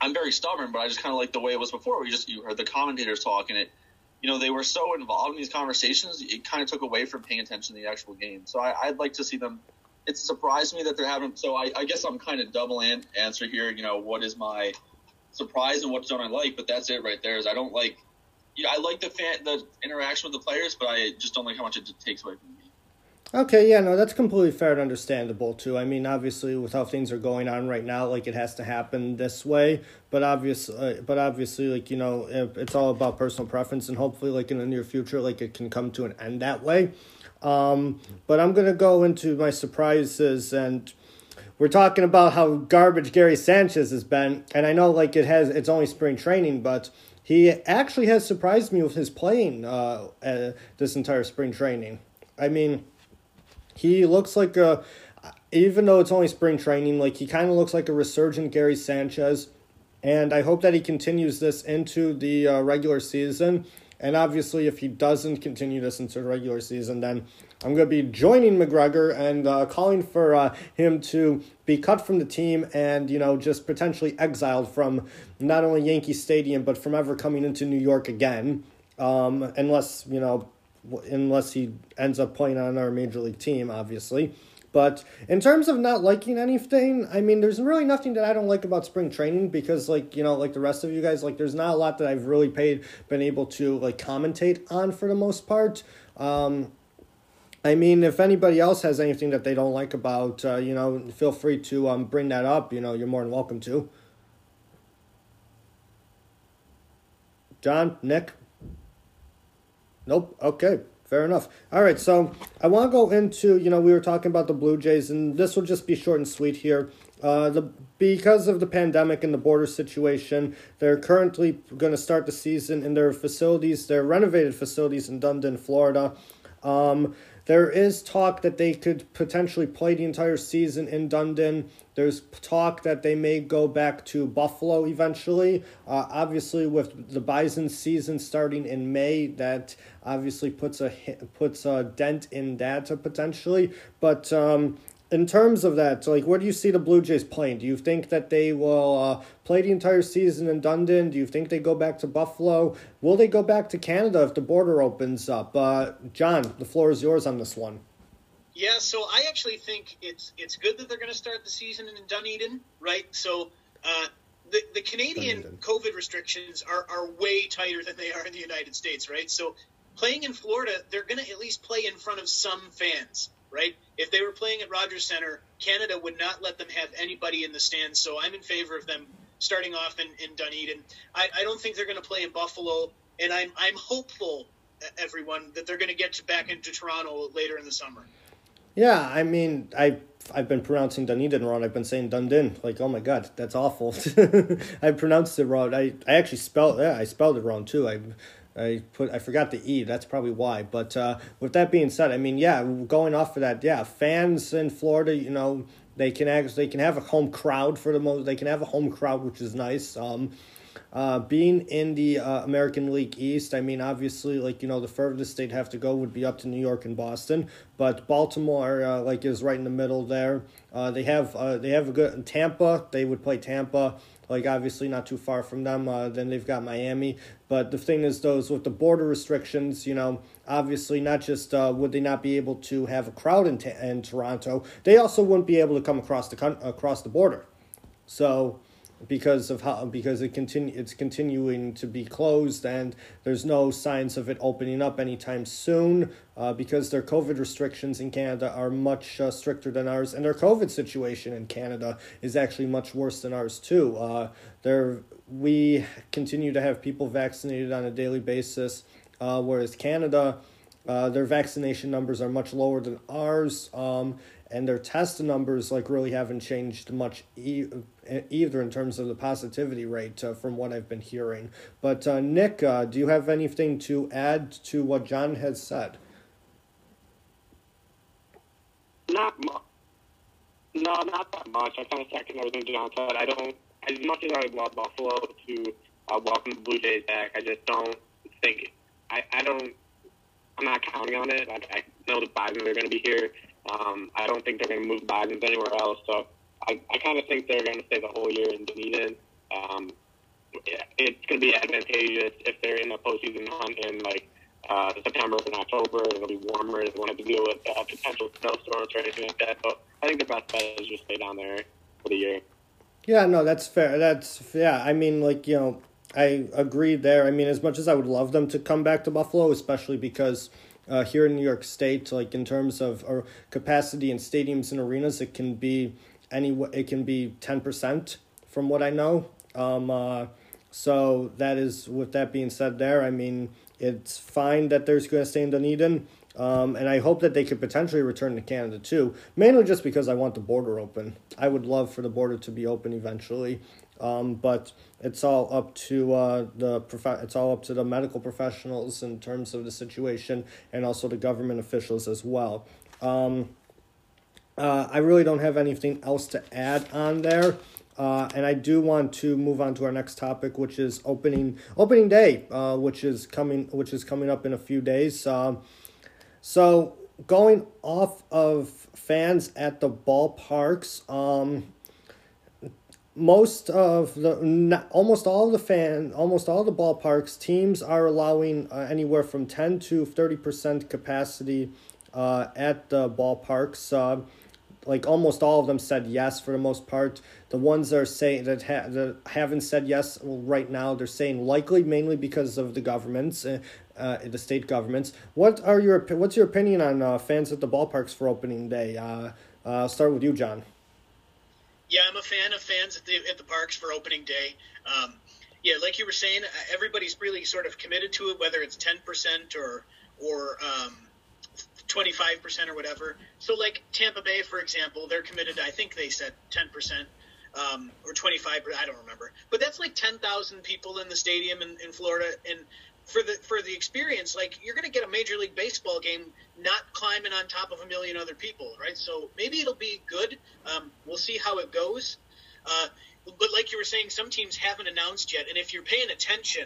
I'm very stubborn, but I just kind of like the way it was before. We just you heard the commentators talking it. You know, they were so involved in these conversations, it kind of took away from paying attention to the actual game. So I, would like to see them. It's surprised me that they're having. So I, I guess I'm kind of double an- answer here. You know, what is my surprise and what don't I like? But that's it right there. Is I don't like. You know, I like the fan, the interaction with the players, but I just don't like how much it takes away from me. Okay, yeah, no, that's completely fair and understandable too. I mean, obviously, with how things are going on right now, like it has to happen this way. But obviously, uh, but obviously, like you know, it's all about personal preference, and hopefully, like in the near future, like it can come to an end that way. Um, but I'm gonna go into my surprises, and we're talking about how garbage Gary Sanchez has been, and I know like it has, it's only spring training, but he actually has surprised me with his playing uh, uh this entire spring training. I mean he looks like a, even though it's only spring training, like he kind of looks like a resurgent Gary Sanchez. And I hope that he continues this into the uh, regular season. And obviously, if he doesn't continue this into the regular season, then I'm going to be joining McGregor and uh, calling for uh, him to be cut from the team and, you know, just potentially exiled from not only Yankee Stadium, but from ever coming into New York again. Um, unless, you know, unless he ends up playing on our major league team, obviously. But in terms of not liking anything, I mean, there's really nothing that I don't like about spring training because, like, you know, like the rest of you guys, like, there's not a lot that I've really paid, been able to, like, commentate on for the most part. Um, I mean, if anybody else has anything that they don't like about, uh, you know, feel free to um, bring that up. You know, you're more than welcome to. John, Nick? Nope. Okay. Fair enough. All right, so I want to go into, you know, we were talking about the Blue Jays, and this will just be short and sweet here. Uh, the because of the pandemic and the border situation, they're currently going to start the season in their facilities, their renovated facilities in Dunedin, Florida. Um, there is talk that they could potentially play the entire season in Dunedin. There's talk that they may go back to Buffalo eventually. Uh, obviously, with the Bison season starting in May, that obviously puts a puts a dent in that potentially. But um, in terms of that, like, where do you see the Blue Jays playing? Do you think that they will uh, play the entire season in Dunedin? Do you think they go back to Buffalo? Will they go back to Canada if the border opens up? Uh, John, the floor is yours on this one. Yeah, so I actually think it's it's good that they're going to start the season in Dunedin, right? So uh, the the Canadian Dunedin. COVID restrictions are are way tighter than they are in the United States, right? So playing in Florida, they're going to at least play in front of some fans right? If they were playing at Rogers Center, Canada would not let them have anybody in the stands. So I'm in favor of them starting off in, in Dunedin. I, I don't think they're going to play in Buffalo, and I'm I'm hopeful, everyone, that they're going to get back into Toronto later in the summer. Yeah, I mean, I I've been pronouncing Dunedin wrong. I've been saying Dundin. Like, oh my god, that's awful. I pronounced it wrong. I, I actually spelled yeah, I spelled it wrong too. I I put I forgot the E. That's probably why. But uh, with that being said, I mean, yeah, going off of that, yeah, fans in Florida, you know, they can actually they can have a home crowd for the most. They can have a home crowd, which is nice. Um, uh, being in the uh, American League East, I mean, obviously, like you know, the furthest they'd have to go would be up to New York and Boston, but Baltimore, uh, like, is right in the middle there. Uh, they have uh, they have a good Tampa. They would play Tampa like obviously not too far from them. Uh, then they've got Miami. But the thing is, those with the border restrictions, you know, obviously not just uh, would they not be able to have a crowd in, in Toronto, they also wouldn't be able to come across the across the border. So because of how because it continue it's continuing to be closed and there's no signs of it opening up anytime soon uh, because their COVID restrictions in Canada are much uh, stricter than ours and their COVID situation in Canada is actually much worse than ours too. Uh, there we continue to have people vaccinated on a daily basis, uh, whereas Canada. Uh, their vaccination numbers are much lower than ours. Um, and their test numbers like really haven't changed much e- either in terms of the positivity rate uh, from what I've been hearing. But uh, Nick, uh, do you have anything to add to what John has said? Not much. No, not that much. I kind of second everything John said. I don't, as much as I want Buffalo to uh, welcome the Blue Jays back, I just don't think, I, I don't, I'm not counting on it. I, I know the Bisons are going to be here. Um, I don't think they're going to move Bisons anywhere else. So I, I kind of think they're going to stay the whole year in Dunedin. Um, it's going to be advantageous if they're in the postseason hunt in like uh, September and October. It'll be warmer. They won't have to deal with uh, potential snowstorms or anything like that. So I think the best bet is just stay down there for the year. Yeah, no, that's fair. That's yeah. I mean, like you know, I agree there. I mean, as much as I would love them to come back to Buffalo, especially because uh, here in New York State, like in terms of our capacity in stadiums and arenas, it can be any it can be ten percent from what I know. Um, uh, so that is with that being said, there. I mean, it's fine that there's going to stay in Dunedin. Um, and I hope that they could potentially return to Canada too, mainly just because I want the border open. I would love for the border to be open eventually. Um, but it's all up to uh, the prof- it's all up to the medical professionals in terms of the situation and also the government officials as well. Um, uh, I really don't have anything else to add on there. Uh, and I do want to move on to our next topic, which is opening opening day, uh, which is coming which is coming up in a few days. Um, so going off of fans at the ballparks, um, most of the almost all the fan almost all the ballparks teams are allowing uh, anywhere from 10 to 30% capacity uh, at the ballparks uh, like almost all of them said yes for the most part. The ones that are saying that, ha- that haven't said yes right now they're saying likely mainly because of the governments uh, uh, the state governments. What are your what's your opinion on uh, fans at the ballparks for opening day? Uh, uh, start with you john. Yeah, I'm a fan of fans at the at the parks for opening day. Um, yeah, like you were saying, uh, everybody's really sort of committed to it, whether it's ten percent or or um, 25% or whatever. So, like Tampa Bay, for example, they're committed. I think they said 10% um, or 25. I don't remember, but that's like 10,000 people in the stadium in, in Florida, and for the for the experience, like you're going to get a Major League Baseball game not climbing on top of a million other people, right? So maybe it'll be good. Um, we'll see how it goes. Uh, but like you were saying, some teams haven't announced yet, and if you're paying attention,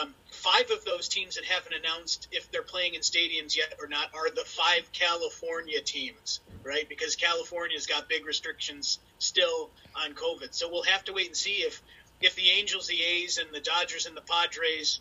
um, five of those teams that haven't announced if they're playing in stadiums yet or not are the five California teams, right? Because California's got big restrictions still on COVID. So we'll have to wait and see if if the Angels, the A's, and the Dodgers and the Padres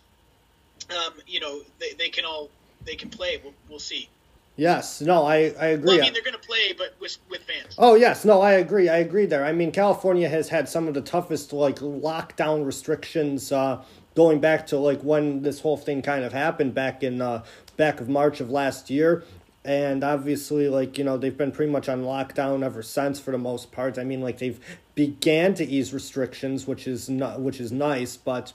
um, you know, they, they can all they can play. We'll, we'll see. Yes, no, I, I agree. Well, I mean, they're going to play, but with, with fans. Oh yes, no, I agree. I agree there. I mean, California has had some of the toughest like lockdown restrictions uh, going back to like when this whole thing kind of happened back in uh, back of March of last year. And obviously, like you know, they've been pretty much on lockdown ever since for the most part. I mean, like they've began to ease restrictions, which is not which is nice, but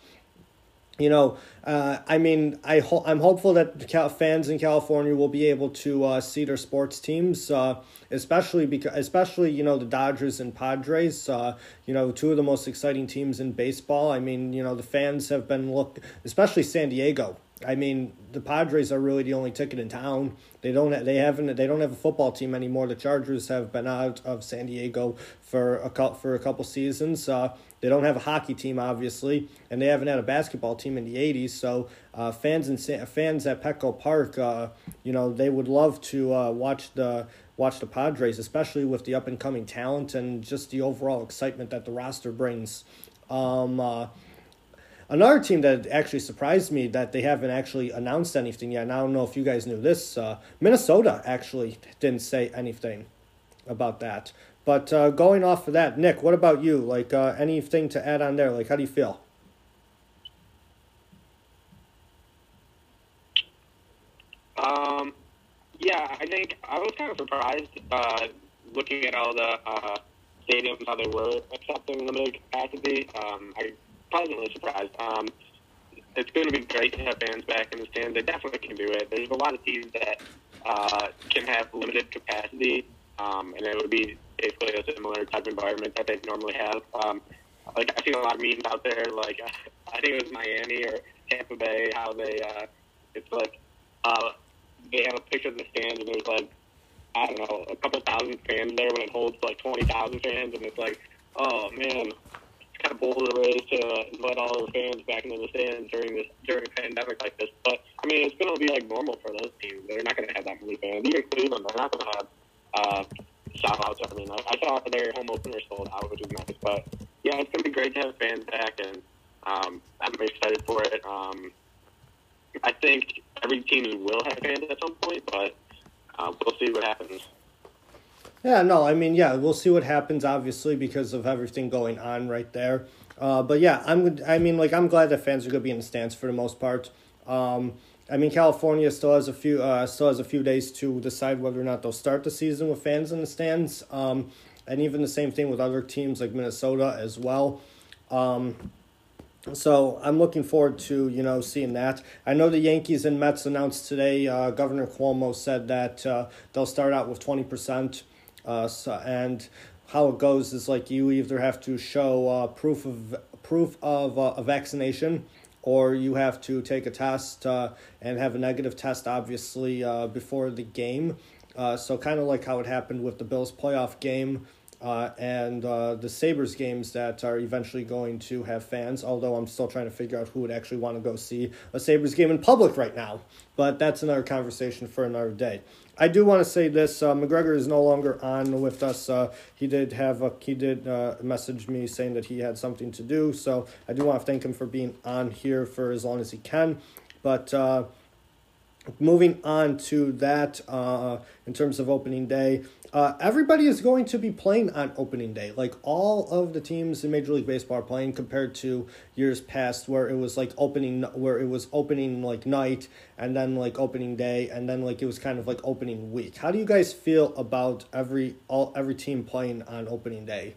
you know, uh, I mean, I ho- I'm hopeful that Cal- fans in California will be able to uh, see their sports teams, uh, especially because, especially you know, the Dodgers and Padres. Uh, you know, two of the most exciting teams in baseball. I mean, you know, the fans have been look, especially San Diego. I mean, the Padres are really the only ticket in town. They don't. They haven't. They don't have a football team anymore. The Chargers have been out of San Diego for a for a couple seasons. Uh, they don't have a hockey team, obviously, and they haven't had a basketball team in the '80s. So uh, fans and fans at Petco Park, uh, you know, they would love to uh, watch the watch the Padres, especially with the up and coming talent and just the overall excitement that the roster brings. Um, uh, Another team that actually surprised me that they haven't actually announced anything yet, and I don't know if you guys knew this, uh, Minnesota actually didn't say anything about that. But uh, going off of that, Nick, what about you? Like uh, anything to add on there? Like, how do you feel? Um, yeah, I think I was kind of surprised uh, looking at all the uh, stadiums how they were accepting limited capacity. Um, I pleasantly surprised. Um, it's going to be great to have fans back in the stands. They definitely can do it. There's a lot of teams that uh, can have limited capacity, um, and it would be basically a similar type environment that they normally have. Um, like I've seen a lot of memes out there, like I think it was Miami or Tampa Bay, how they uh, it's like uh, they have a picture of the stands and there's like I don't know a couple thousand fans there when it holds like twenty thousand fans, and it's like oh man, kind of bold of a race to let all their fans back into the stands during this during a pandemic like this. But I mean, it's going to be like normal for those teams. They're not going to have that many fans. Even Cleveland, they're not going to have uh, sellouts. I mean, I, I saw their home opener sold out, which is nice. But yeah, it's going to be great to have fans back, and um, I'm excited for it. Um, I think every team will have fans at some point, but uh, we'll see what happens. Yeah, no, I mean, yeah, we'll see what happens, obviously, because of everything going on right there. Uh, but yeah, I'm. I mean, like, I'm glad that fans are gonna be in the stands for the most part. Um, I mean, California still has a few uh, still has a few days to decide whether or not they'll start the season with fans in the stands. Um, and even the same thing with other teams like Minnesota as well. Um, so I'm looking forward to you know seeing that. I know the Yankees and Mets announced today. Uh, Governor Cuomo said that uh, they'll start out with twenty percent, uh, so, and how it goes is like you either have to show uh, proof of proof of uh, a vaccination, or you have to take a test uh, and have a negative test, obviously uh, before the game. Uh, so kind of like how it happened with the Bills playoff game uh, and uh, the Sabres games that are eventually going to have fans, although I'm still trying to figure out who would actually want to go see a Sabres game in public right now. But that's another conversation for another day. I do want to say this: uh, McGregor is no longer on with us. Uh, he did have a, he did uh, message me saying that he had something to do, so I do want to thank him for being on here for as long as he can. But uh, moving on to that, uh, in terms of opening day, uh, everybody is going to be playing on opening day. Like all of the teams in Major League Baseball are playing compared to years past where it was like opening where it was opening like night and then like opening day and then like it was kind of like opening week. How do you guys feel about every all every team playing on opening day?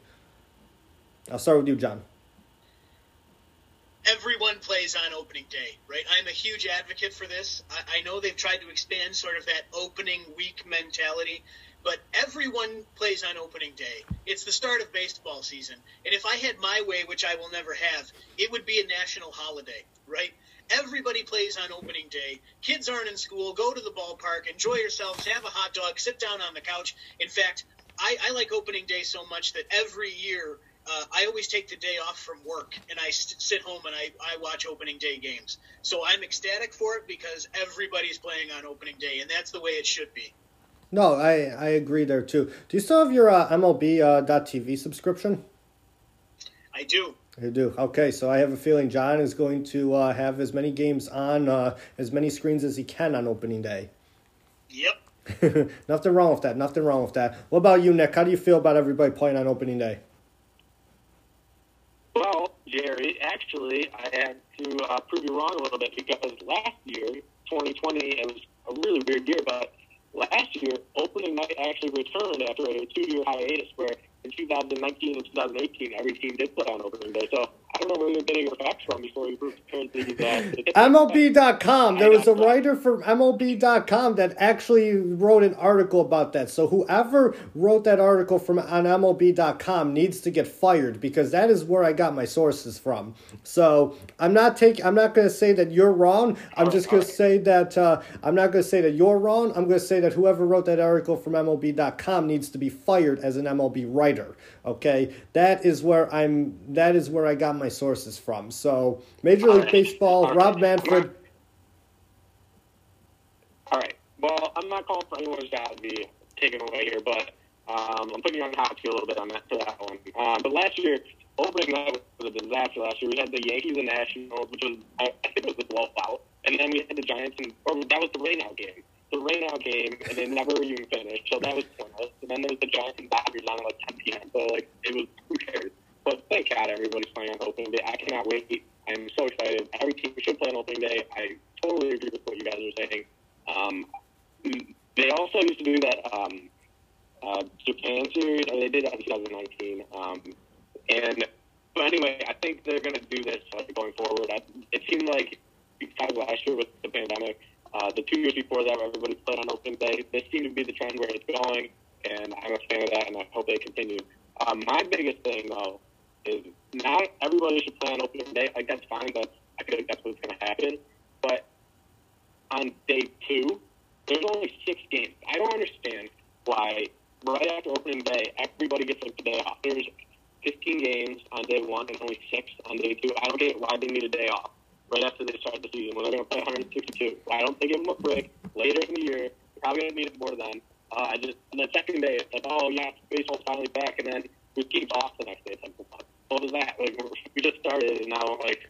I'll start with you, John. Everyone plays on opening day, right? I'm a huge advocate for this. I, I know they've tried to expand sort of that opening week mentality, but everyone plays on opening day. It's the start of baseball season. And if I had my way, which I will never have, it would be a national holiday, right? Everybody plays on opening day. Kids aren't in school. Go to the ballpark, enjoy yourselves, have a hot dog, sit down on the couch. In fact, I, I like opening day so much that every year uh, I always take the day off from work and I sit home and I, I watch opening day games. So I'm ecstatic for it because everybody's playing on opening day, and that's the way it should be. No, I, I agree there too. Do you still have your uh, MLB uh, .TV subscription? I do. You do. Okay, so I have a feeling John is going to uh, have as many games on, uh, as many screens as he can on opening day. Yep. Nothing wrong with that. Nothing wrong with that. What about you, Nick? How do you feel about everybody playing on opening day? Jerry, actually, I had to uh, prove you wrong a little bit because last year, 2020, it was a really weird year, but last year, opening night actually returned after a two-year hiatus where in 2019 and 2018, every team did play on opening day. So I don't know where you're getting your facts from before you prepared these. Uh, MLB.com. There was a writer from MLB.com that actually wrote an article about that. So whoever wrote that article from on MLB.com needs to get fired because that is where I got my sources from. So I'm not taking. I'm not going to say that you're wrong. I'm just going to say that uh, I'm not going to say that you're wrong. I'm going to say that whoever wrote that article from MLB.com needs to be fired as an MLB writer. Okay, that is where I'm. That is where I got my sources from. So Major League Baseball, Rob Manfred. All right. Well, I'm not calling for anyone's job to be taken away here, but um, I'm putting you on the hot seat a little bit on that for that one. Um, but last year, opening night was a disaster. Last year, we had the Yankees and Nationals, which was I, think it was the blowout, and then we had the Giants, and or that was the rainout game. the rainout game, and they never even finished. So that was pointless. And then there was the Giants and Dodgers on like 10 p.m. So like it was who cares? But thank God everybody's playing on opening day. I cannot wait. I'm so excited. Every team should play on opening day. I totally agree with what you guys are saying. Um, they also used to do that um, uh, Japan series, or they did that in 2019. Um, and but anyway, I think they're going to do this like, going forward. I, it seemed like because last year with the pandemic, uh, the two years before that, everybody played on opening day, this seemed to be the trend where it's going, and I'm a fan of that, and I hope they continue. Um, my biggest thing though is not everybody should play on opening day. Like that's fine. That's I feel like that's what's going to happen. But on day two, there's only six games. I don't understand why right after opening day everybody gets like the day off. There's 15 games on day one and only six on day two. I don't get why they need a day off right after they start the season when they're going to play 162. Why don't they give them a break later in the year? Probably going to need it more then. Uh, I just the second day it's like, oh yeah, baseball's finally back, and then we keep off the next day 10 o'clock. What is that? Like we just started, and now like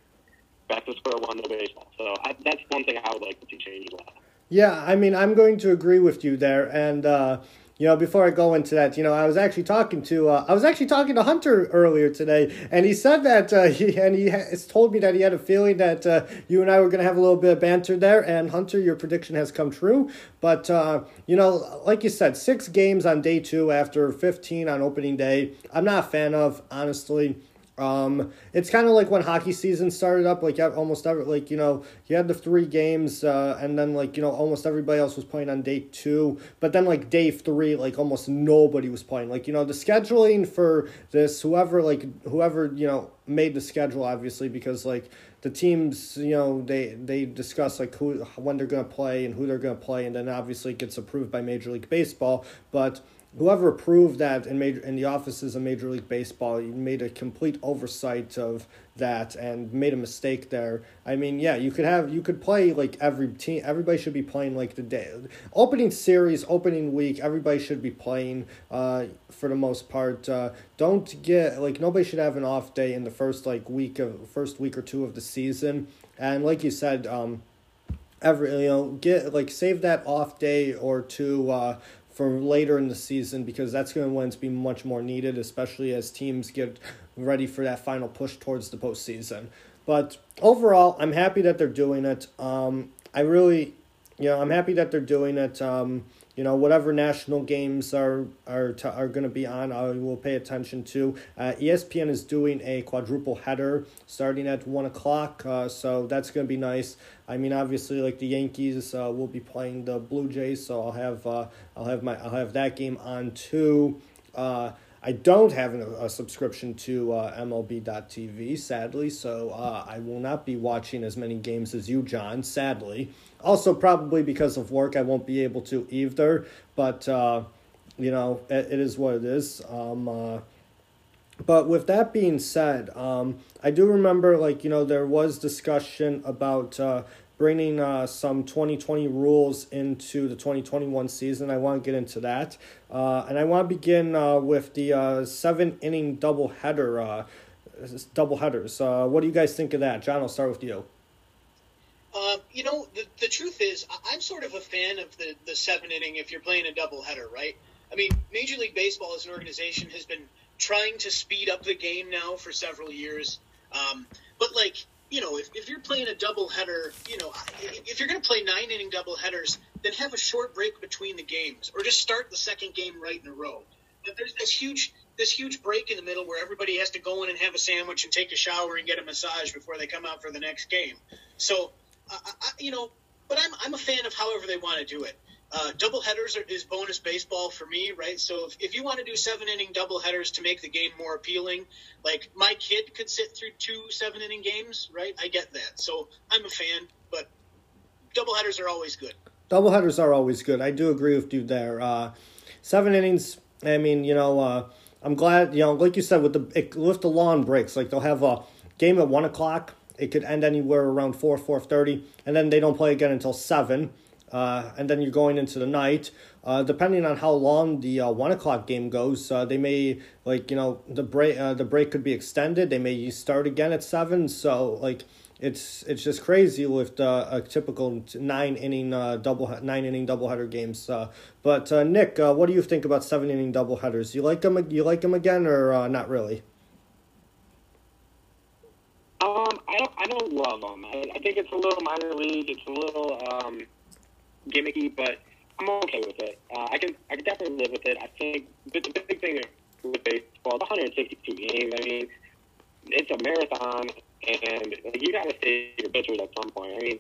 back to square one to baseball. So I, that's one thing I would like to see change a lot. Yeah, I mean, I'm going to agree with you there, and uh, you know, before I go into that, you know, I was actually talking to uh, I was actually talking to Hunter earlier today, and he said that uh, he and he has told me that he had a feeling that uh, you and I were going to have a little bit of banter there. And Hunter, your prediction has come true. But uh, you know, like you said, six games on day two after fifteen on opening day. I'm not a fan of honestly. Um, it's kind of like when hockey season started up, like almost every, like, you know, you had the three games, uh, and then like, you know, almost everybody else was playing on day two, but then like day three, like almost nobody was playing. Like, you know, the scheduling for this, whoever, like, whoever, you know, made the schedule, obviously, because like the teams, you know, they, they discuss like who, when they're going to play and who they're going to play, and then obviously it gets approved by Major League Baseball, but whoever approved that in major in the offices of Major League Baseball made a complete oversight of that and made a mistake there. I mean, yeah, you could have you could play like every team. Everybody should be playing like the day opening series, opening week. Everybody should be playing uh, for the most part. Uh, don't get like nobody should have an off day in the first like week of first week or two of the season. And like you said, um, every you know get like save that off day or two uh, for later in the season because that's going to be much more needed, especially as teams get ready for that final push towards the postseason. But overall, I'm happy that they're doing it. Um, I really, you know, I'm happy that they're doing it. Um, you know, whatever national games are are t- are going to be on, I will pay attention to. Uh, ESPN is doing a quadruple header starting at one o'clock, uh, so that's going to be nice. I mean, obviously, like the Yankees uh, will be playing the Blue Jays, so I'll have uh, I'll have my I'll have that game on too. I don't have a, a subscription to uh, MLB.TV, sadly, so uh, I will not be watching as many games as you, John, sadly. Also, probably because of work, I won't be able to either, but, uh, you know, it, it is what it is. Um, uh, but with that being said, um, I do remember, like, you know, there was discussion about uh, bringing uh, some 2020 rules into the 2021 season. I want to get into that. Uh, and I want to begin uh, with the uh, seven inning double header. Uh, double headers. Uh, what do you guys think of that? John, I'll start with you. Uh, you know, the, the truth is, I'm sort of a fan of the, the seven inning if you're playing a double header, right? I mean, Major League Baseball as an organization has been trying to speed up the game now for several years. Um, but, like, you know, if, if you're playing a double header, you know, if you're going to play nine inning double headers, then have a short break between the games, or just start the second game right in a row. But there's this huge this huge break in the middle where everybody has to go in and have a sandwich and take a shower and get a massage before they come out for the next game. So, I, I, you know, but I'm I'm a fan of however they want to do it. Uh, double headers are, is bonus baseball for me, right? So if, if you want to do seven inning double headers to make the game more appealing, like my kid could sit through two seven inning games, right? I get that. So I'm a fan, but double headers are always good. Double headers are always good. I do agree with you there. Uh, seven innings. I mean, you know, uh, I'm glad. You know, like you said, with the it, with the long breaks, like they'll have a game at one o'clock. It could end anywhere around four four thirty, and then they don't play again until seven uh, and then you're going into the night. Uh, depending on how long the uh, one o'clock game goes, uh, they may like you know the break uh, the break could be extended. They may start again at seven. So like it's it's just crazy with uh, a typical nine inning double nine inning doubleheader games. Uh, but Nick, what do you think about seven inning doubleheaders? You like them? You like them again, or not really? Um, I don't. I don't love them. I, I think it's a little minor league. It's a little um, gimmicky, but I'm okay with it. Uh, I can. I can definitely live with it. I think the, the big thing with baseball, the 162 games. I mean, it's a marathon, and like, you got to save your pitchers at some point. I mean,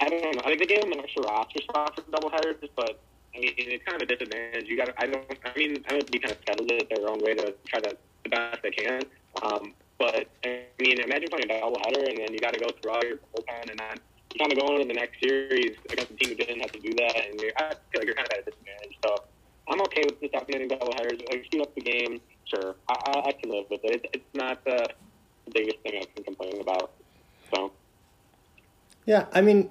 I don't know. I think they gave them an extra roster spot for doubleheaders, but I mean, it's kind of a disadvantage. You got. to I don't. I mean, I know you kind of settled it their own way to try to the best they can. Um, but I mean, imagine playing a doubleheader and then you got to go through all your bullpen and then kind of going into the next series against a team who didn't have to do that, and you're, I feel like you're kind of at a disadvantage. So I'm okay with the seven inning doubleheaders. Like, speed up the game, sure. I, I, I can live with it. It's, it's not the biggest thing I can complain about. So. Yeah, I mean,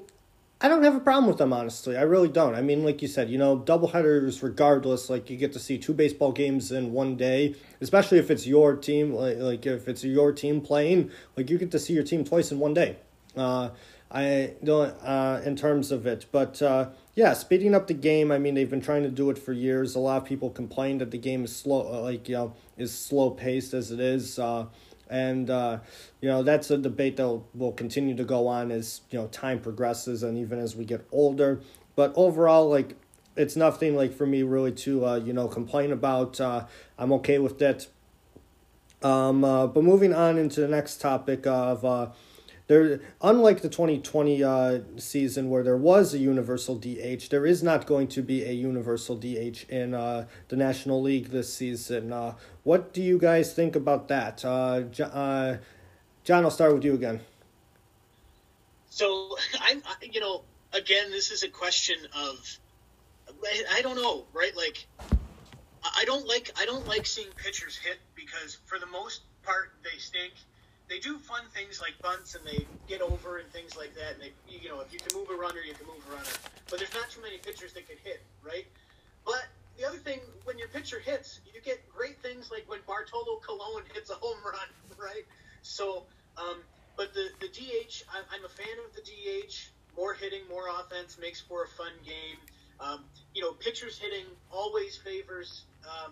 I don't have a problem with them, honestly. I really don't. I mean, like you said, you know, doubleheaders, regardless, like you get to see two baseball games in one day, especially if it's your team, like, like if it's your team playing, like you get to see your team twice in one day. Uh, I don't, uh, in terms of it, but uh, yeah, speeding up the game. I mean, they've been trying to do it for years. A lot of people complain that the game is slow, uh, like you know, is slow paced as it is. Uh, and uh, you know that's a debate that will continue to go on as you know time progresses and even as we get older. But overall, like it's nothing like for me really to uh, you know complain about. I'm okay with that. Um, but moving on into the next topic of there, unlike the 2020 uh, season where there was a universal DH, there is not going to be a universal DH in uh, the National League this season. Uh, what do you guys think about that? Uh, uh, John, I'll start with you again. So, I'm, you know, again, this is a question of, I don't know, right? Like, I don't like, I don't like seeing pitchers hit because for the most part they stink they do fun things like bunts and they get over and things like that. And they, you know, if you can move a runner, you can move a runner. But there's not too many pitchers that can hit, right? But the other thing, when your pitcher hits, you get great things like when Bartolo Colon hits a home run, right? So, um, but the the DH, I'm a fan of the DH. More hitting, more offense makes for a fun game. Um, you know, pitchers hitting always favors um,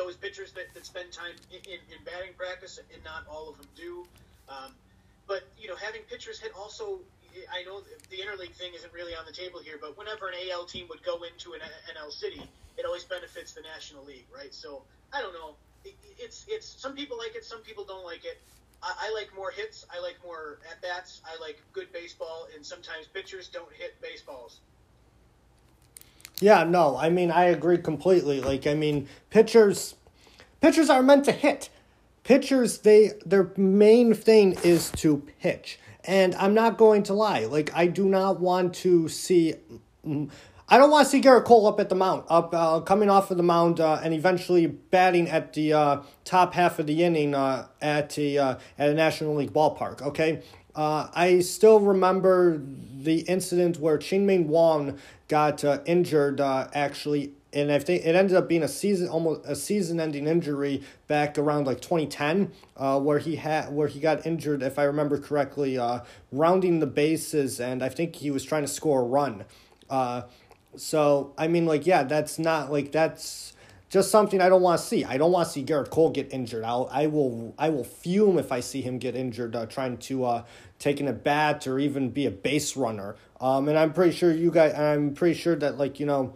those pitchers that, that spend time in, in, in, batting practice, and not all of them do. Um, but you know, having pitchers hit also, I know the interleague thing isn't really on the table here, but whenever an AL team would go into an NL city, it always benefits the National League, right? So I don't know. It, it's it's some people like it, some people don't like it. I like more hits. I like more at bats. I like good baseball, and sometimes pitchers don't hit baseballs. Yeah, no, I mean I agree completely. Like I mean, pitchers pitchers are meant to hit. Pitchers they their main thing is to pitch. And I'm not going to lie. Like I do not want to see I don't want to see Gerrit Cole up at the mound, up uh, coming off of the mound, uh, and eventually batting at the uh, top half of the inning uh, at the uh, at a National League ballpark. Okay, uh, I still remember the incident where Chien-Ming Wang got uh, injured uh, actually, and I think it ended up being a season almost a season-ending injury back around like 2010, uh, where he had where he got injured, if I remember correctly, uh, rounding the bases, and I think he was trying to score a run. Uh, so I mean, like, yeah, that's not like that's just something I don't want to see. I don't want to see Gerrit Cole get injured. I'll, I will, I will fume if I see him get injured uh, trying to uh, taking a bat or even be a base runner. Um, and I'm pretty sure you guys, I'm pretty sure that like you know,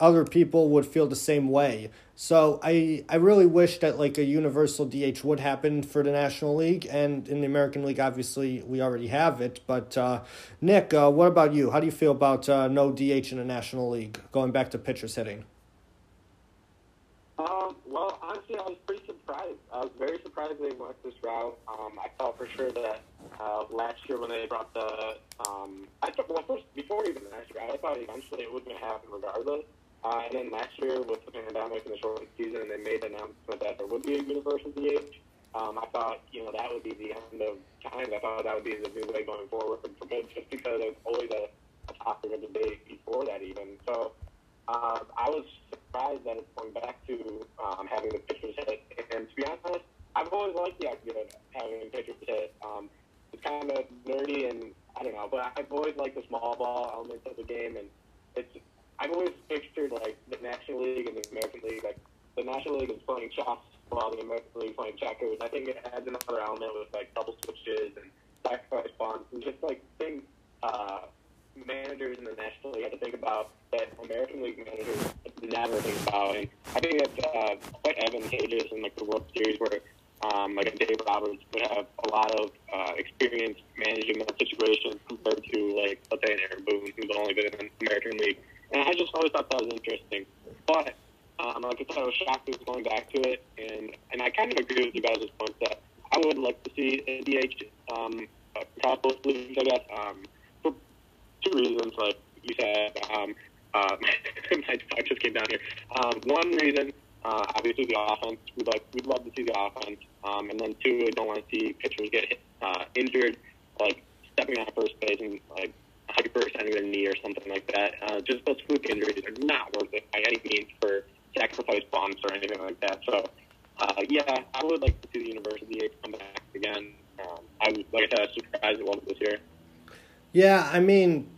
other people would feel the same way. So I, I really wish that like a universal DH would happen for the National League and in the American League. Obviously, we already have it. But uh, Nick, uh, what about you? How do you feel about uh, no DH in the National League? Going back to pitchers hitting. Um, well, honestly, I was pretty surprised. I was very surprised they went this route. Um, I thought for sure that uh, last year when they brought the, um, I thought well first before even last year, I thought eventually it was going to happen regardless. Uh, and then last year with the pandemic and the short season, and they made the announcement that there would be a universal DH. Um, I thought you know that would be the end of time. I thought that would be the new way going forward for, for just because it was always a, a topic of debate before that even. So uh, I was surprised that it's going back to um, having the pitchers hit. And to be honest, I've always liked the idea of having pitchers hit. Um, it's kind of nerdy and I don't know, but I've always liked the small ball element of the game, and it's I've always pictured like the National League and the American League, like the National League is playing chess while the American League is playing checkers. I think it adds another element with like double switches and sacrifice bunts, and just like things. Uh, managers in the National League have to think about that American League managers never think about. And I think that's uh, quite advantageous in like the World Series where um, like a Dave Roberts would have a lot of uh, experience managing that situation compared to like let's say Aaron Boone who's only been in the American League. And I just always thought that was interesting. But um, like I said, I was shocked he was going back to it, and and I kind of agree with you guys' point that I would like to see a DH um, across both leagues. I guess um, two reasons, like you said. Um, uh, my dog just came down here. Um, one reason uh, obviously, the offense. We'd like we'd love to see the offense. Um, and then two, we don't want to see pitchers get uh, injured, like stepping on first base and like hyperextending their knee or something like that. Uh, just those fluke injuries are not worth it by any means for sacrifice bunts or anything like that. So, uh, yeah, I would like to see the university come back again. Um, I like I said, surprised it wasn't this year. Yeah, I mean.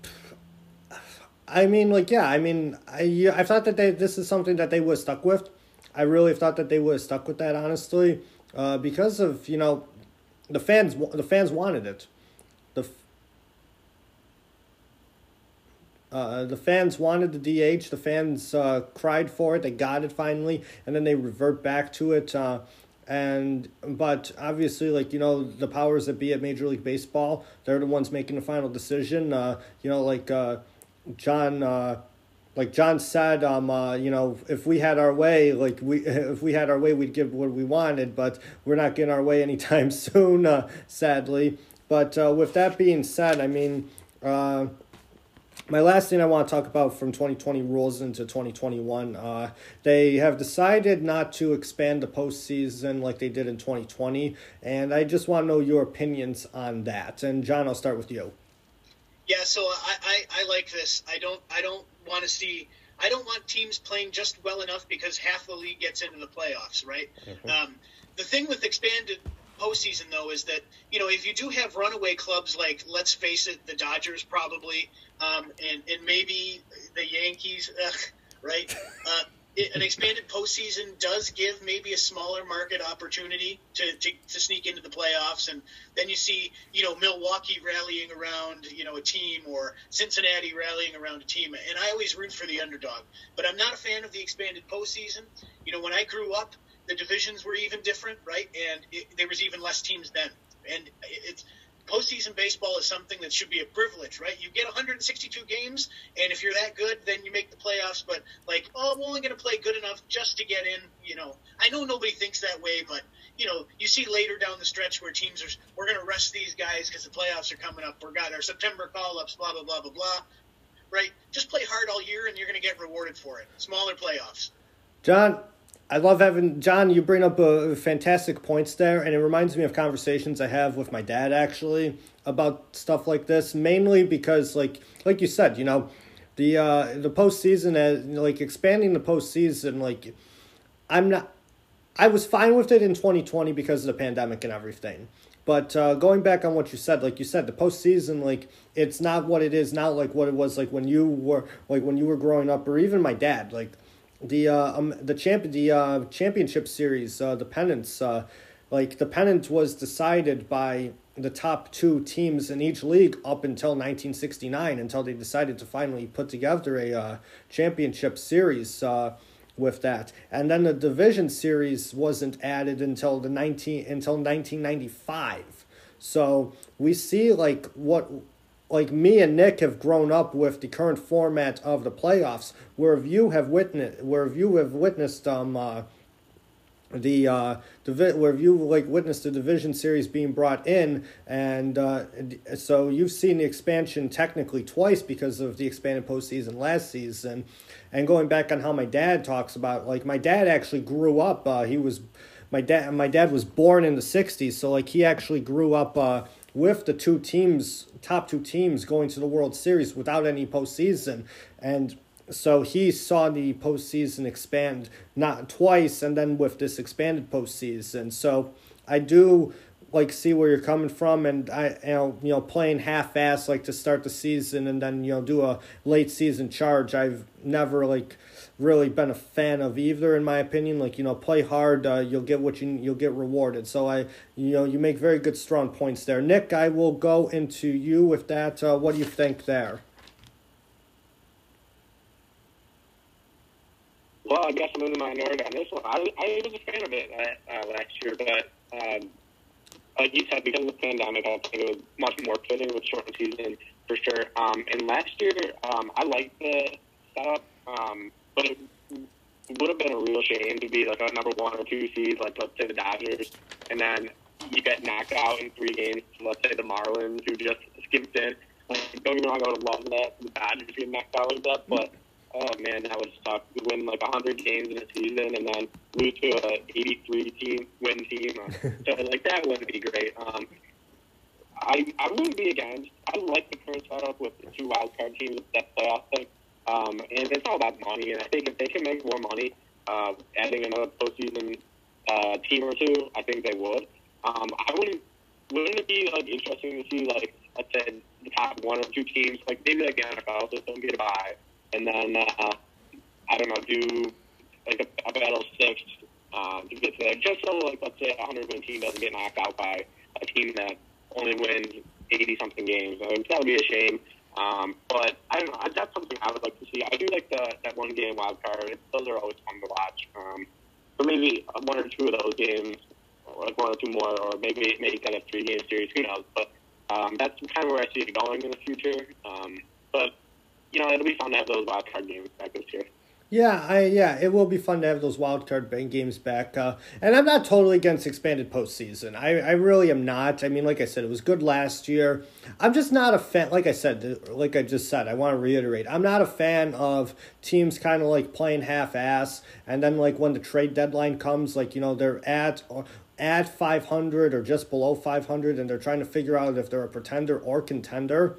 I mean, like, yeah, I mean, I, I thought that they this is something that they were stuck with. I really thought that they would have stuck with that honestly, uh, because of you know, the fans the fans wanted it, the uh, the fans wanted the DH. The fans uh, cried for it. They got it finally, and then they revert back to it. Uh, and but obviously, like you know, the powers that be at Major League Baseball, they're the ones making the final decision. Uh, you know, like uh, John uh, like John said, um, uh, you know, if we had our way, like we, if we had our way, we'd give what we wanted, but we're not getting our way anytime soon, uh, sadly. But uh, with that being said, I mean, uh, my last thing I want to talk about from 2020 rules into 2021, uh, they have decided not to expand the postseason like they did in 2020, and I just want to know your opinions on that. And John, I'll start with you. Yeah, so I, I, I like this. I don't I don't want to see. I don't want teams playing just well enough because half the league gets into the playoffs, right? Mm-hmm. Um, the thing with expanded postseason though is that you know if you do have runaway clubs like let's face it, the Dodgers probably, um, and and maybe the Yankees, ugh, right? Uh, an expanded postseason does give maybe a smaller market opportunity to, to, to, sneak into the playoffs, and then you see you know Milwaukee rallying around you know a team or Cincinnati rallying around a team, and I always root for the underdog. But I'm not a fan of the expanded postseason. You know, when I grew up, the divisions were even different, right? And it, there was even less teams then, and it's postseason baseball is something that should be a privilege, right? You get 162 games, and if you're that good, then you make the playoffs. But like, oh, I'm only going to play good enough just to get in. You know, I know nobody thinks that way, but you know, you see later down the stretch where teams are, we're going to rest these guys because the playoffs are coming up. We're got our September call ups, blah blah blah blah blah. Right? Just play hard all year, and you're going to get rewarded for it. Smaller playoffs. John, I love having John. You bring up a, fantastic points there, and it reminds me of conversations I have with my dad actually about stuff like this. Mainly because, like, like you said, you know, the uh, the postseason, as like expanding the postseason, like, I'm not. I was fine with it in 2020 because of the pandemic and everything. But uh, going back on what you said, like you said, the postseason, like it's not what it is now, like what it was like when you were like when you were growing up, or even my dad, like the uh, um, the champ the uh, championship series uh, the pennants uh, like the pennant was decided by the top two teams in each league up until 1969 until they decided to finally put together a uh, championship series uh, with that. And then the division series wasn't added until the 19 until 1995 so we see like what like me and Nick have grown up with the current format of the playoffs, where you have witnessed, where you have witnessed um uh, the uh divi- where you like witnessed the division series being brought in, and uh, so you've seen the expansion technically twice because of the expanded postseason last season, and going back on how my dad talks about, like my dad actually grew up, uh, he was. My dad, my dad was born in the '60s, so like he actually grew up uh, with the two teams, top two teams going to the World Series without any postseason. And so he saw the postseason expand not twice and then with this expanded postseason. So I do like see where you're coming from, and I you know you know playing half-ass like to start the season and then you know do a late season charge. I've never like really been a fan of either in my opinion. Like you know play hard uh, you'll get what you you'll get rewarded. So i you know you make very good strong points there. Nick i will go into you with that. Uh, what do you think there? Well, I guess I'm in the minority on this one. I, I was a fan of it uh, uh, last year, but um, like you said, because of the pandemic, I think it was much more fitting with shortened season for sure. Um, and last year, um, I liked the setup, um, but it would have been a real shame to be like a number one or two seed, like let's say the Dodgers, and then you get knocked out in three games. Let's say the Marlins, who just skipped in. Like, don't get me wrong, I would love that the Dodgers getting knocked out like that, but oh man, that was tough. To win like 100 games in a season and then lose to a 83 team win team, so like that wouldn't be great. Um, I I wouldn't be against. I like the current setup with the two wild card teams that playoff thing. Um, and it's all about money. And I think if they can make more money, uh, adding another postseason uh, team or two, I think they would. Um, I wouldn't. Wouldn't it be like interesting to see like let's say the top one or two teams, like maybe like the NFL, don't get a bye, and then uh, I don't know, do like a, a battle six um, to get to there, just so like let's say a hundred win team doesn't get knocked out by a team that only wins eighty something games. I mean, that would be a shame. Um, but I don't know. That's something I would like to see. I do like the that one game wild card. Those are always fun to watch. Um, so maybe one or two of those games, or like one or two more, or maybe maybe kind of three game series. Who knows? But um, that's kind of where I see it going in the future. Um, but you know, it'll be fun to have those wild card games back this year. Yeah, I yeah, it will be fun to have those wild card games back. Uh, and I'm not totally against expanded postseason. I I really am not. I mean, like I said, it was good last year. I'm just not a fan. Like I said, like I just said, I want to reiterate. I'm not a fan of teams kind of like playing half ass, and then like when the trade deadline comes, like you know they're at or at 500 or just below 500, and they're trying to figure out if they're a pretender or contender.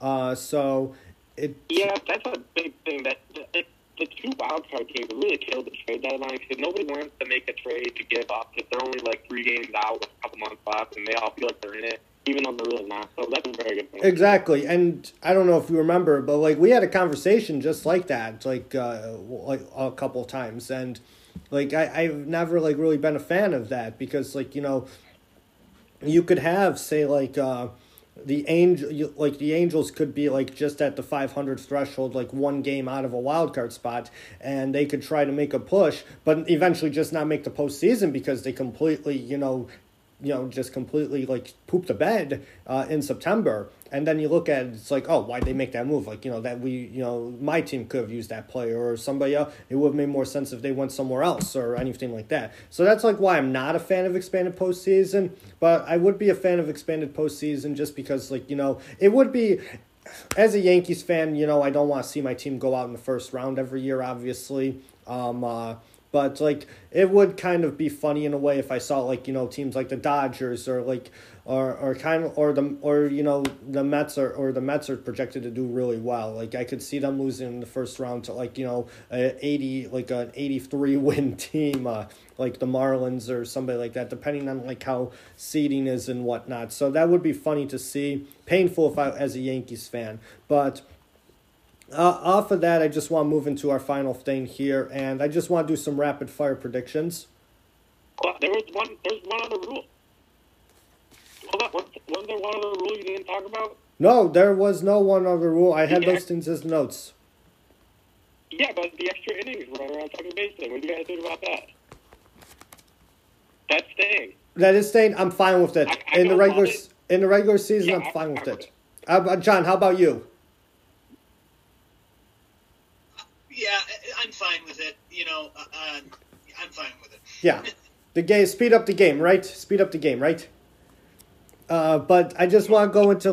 Uh, so it. Yeah, that's a big thing that. It, the two wildcard teams really killed the trade deadline because nobody wants to make a trade to give up because they're only like three games out with a couple months left and they all feel like they're in it, even though they're really not. So that's a very good point. Exactly, and I don't know if you remember, but like we had a conversation just like that, like uh, like a couple times, and like I I've never like really been a fan of that because like you know, you could have say like. uh the angel like the angels could be like just at the 500 threshold like one game out of a wild card spot and they could try to make a push but eventually just not make the postseason because they completely you know you know just completely like poop the bed uh, in September. And then you look at it, it's like oh why'd they make that move? Like you know that we you know my team could have used that player or somebody else it would have made more sense if they went somewhere else or anything like that. So that's like why i'm not a fan of expanded postseason but i would be a fan of expanded postseason just because like you know it would be as a yankees fan you know i don't want to see my team go out in the first round every year obviously. Um uh but like it would kind of be funny in a way if I saw like you know teams like the Dodgers or like or or kind of or the or you know the Mets are or the Mets are projected to do really well. Like I could see them losing in the first round to like you know a eighty like an eighty three win team, uh, like the Marlins or somebody like that, depending on like how seeding is and whatnot. So that would be funny to see. Painful if I as a Yankees fan, but uh, off of that, I just want to move into our final thing here, and I just want to do some rapid fire predictions. Well, there was one. There's one other rule. Hold on. Was there one other rule you didn't talk about? No, there was no one other rule. I had yeah. those things as notes. Yeah, but the extra innings run around second base thing. What do you guys think about that? That's staying. That is staying. I'm fine with it. I, I in the regular in the regular season, yeah, I'm fine with it. Uh, John, how about you? Yeah, I'm fine with it. You know, uh, uh, I'm fine with it. Yeah, the game speed up the game, right? Speed up the game, right? Uh, but I just want to go into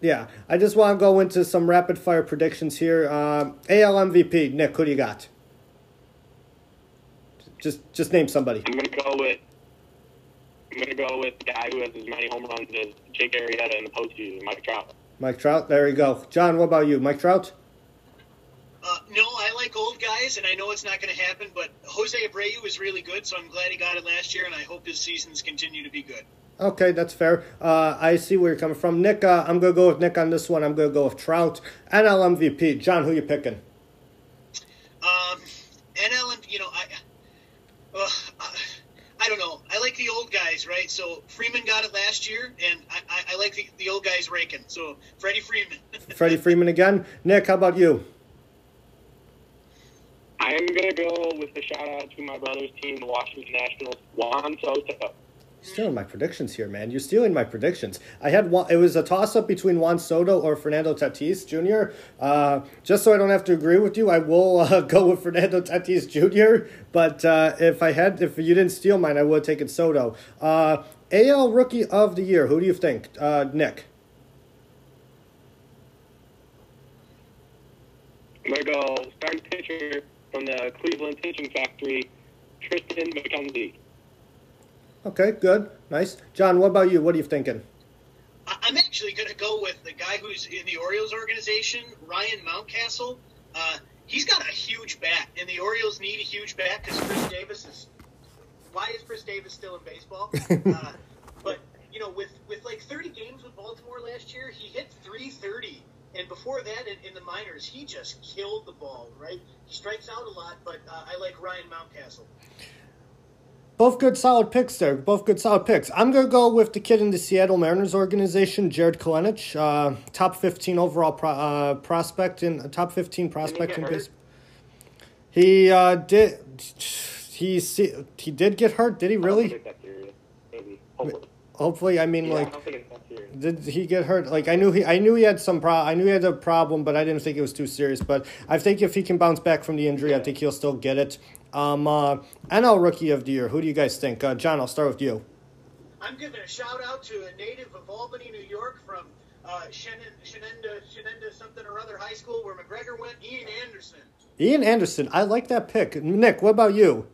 yeah, I just want to go into some rapid fire predictions here. Um, AL MVP, Nick, who do you got? Just just name somebody. I'm gonna go with. I'm gonna go with the guy who has as many home runs as Jake Arrieta in the postseason, Mike Trout. Mike Trout, there you go. John, what about you, Mike Trout? Uh, no, I like old guys, and I know it's not going to happen. But Jose Abreu is really good, so I'm glad he got it last year, and I hope his seasons continue to be good. Okay, that's fair. Uh, I see where you're coming from. Nick, uh, I'm going to go with Nick on this one. I'm going to go with Trout. NL MVP. John, who are you picking? Um, NL, you know, I, uh, I don't know. I like the old guys, right? So Freeman got it last year, and I, I, I like the, the old guys raking. So Freddie Freeman. Freddie Freeman again. Nick, how about you? I am going to go with a shout out to my brother's team, the Washington Nationals, Juan Soto. Stealing my predictions here, man. You're stealing my predictions. I had one. It was a toss up between Juan Soto or Fernando Tatis Jr. Uh, just so I don't have to agree with you, I will uh, go with Fernando Tatis Jr. But uh, if I had, if you didn't steal mine, I would have taken Soto. Uh, AL Rookie of the Year. Who do you think, uh, Nick? I'm to go starting pitcher from the Cleveland Pitching Factory, Triston McKenzie. Okay, good, nice. John, what about you? What are you thinking? I'm actually going to go with the guy who's in the Orioles organization, Ryan Mountcastle. Uh, he's got a huge bat, and the Orioles need a huge bat because Chris Davis is. Why is Chris Davis still in baseball? uh, but you know, with with like 30 games with Baltimore last year, he hit 330, and before that, in, in the minors, he just killed the ball. Right, he strikes out a lot, but uh, I like Ryan Mountcastle. Both good, solid picks there. Both good, solid picks. I'm going to go with the kid in the Seattle Mariners organization, Jarred Kelenic, uh, top 15 overall pro, uh, prospect in top 15 prospect in baseball. He uh, did. He see, he did get hurt. Did he really? Hopefully, hopefully. I mean, yeah, like, I did he get hurt? Like, I knew he, I knew he had some pro, I knew he had a problem, but I didn't think it was too serious. But I think if he can bounce back from the injury, yeah. I think he'll still get it. Um, uh, NL Rookie of the Year. Who do you guys think? Uh, John, I'll start with you. I'm giving a shout out to a native of Albany, New York, from uh, Shenenda, Shenenda, Shenenda something or other high school where McGregor went. Ian Anderson. Ian Anderson. I like that pick. Nick, what about you?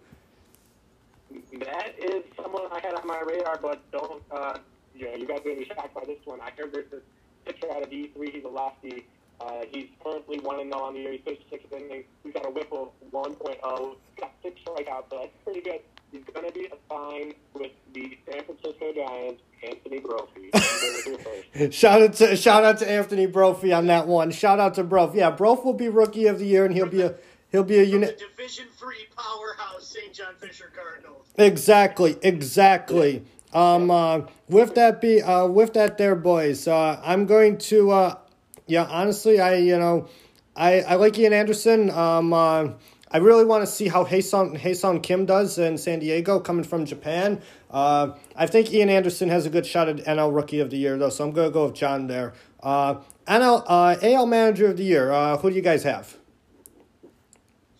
That is someone I had on my radar, but don't. Uh, you know, you guys are gonna be shocked by this one. I heard there's this pitcher out of D3. He's a lefty. Uh, he's currently one and zero on the year. He's pitched six innings. He's got a whip of 1.0. He's got six strikeouts, so that's pretty good. He's going to be assigned with the San Francisco Giants, Anthony Brophy. shout out to shout out to Anthony Brophy on that one. Shout out to Brophy. Yeah, Brophy will be rookie of the year, and he'll be a he'll be a unit. Division three powerhouse, St. John Fisher Cardinals. Exactly, exactly. Um, uh, with that be uh, with that there, boys. Uh, I'm going to. Uh, yeah, honestly, I you know, I I like Ian Anderson. Um, uh, I really want to see how Ha-Seong Ha-Seong Kim does in San Diego, coming from Japan. Uh, I think Ian Anderson has a good shot at NL Rookie of the Year, though, so I'm gonna go with John there. Uh, NL uh, AL Manager of the Year. Uh, who do you guys have?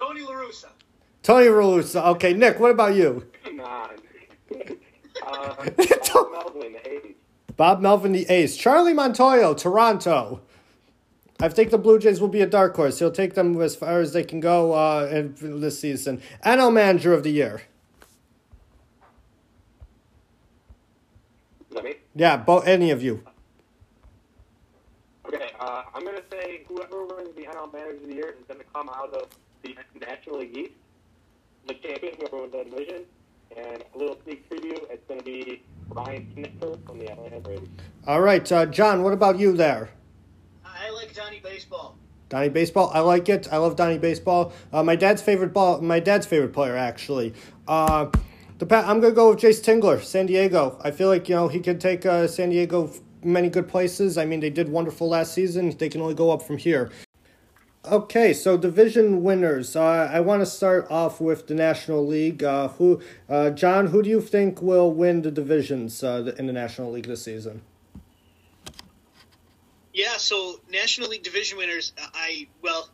Tony La Russa. Tony La Russa. Okay, Nick. What about you? Come on. uh, Bob Melvin, the A's. Bob Melvin, the A's. Charlie Montoyo, Toronto. I think the Blue Jays will be a dark horse. He'll take them as far as they can go uh, in this season. NL Manager of the Year. Me? Yeah, both any of you. Okay, uh, I'm going to say whoever wins the NL Manager of the Year is going to come out of the National League East, the champion, whoever wins that division. And a little sneak preview, it's going to be Ryan Snitker from the Atlanta Braves. All right, uh, John. What about you there? I like Donnie Baseball. Donnie Baseball. I like it. I love Donnie Baseball. Uh, my dad's favorite ball. My dad's favorite player, actually. Uh, the I'm gonna go with Jayce Tingler, San Diego. I feel like you know he could take uh, San Diego many good places. I mean, they did wonderful last season. They can only go up from here. Okay, so division winners. Uh, I want to start off with the National League. Uh, who, uh, John? Who do you think will win the divisions uh, in the National League this season? Yeah, so National League division winners. I well,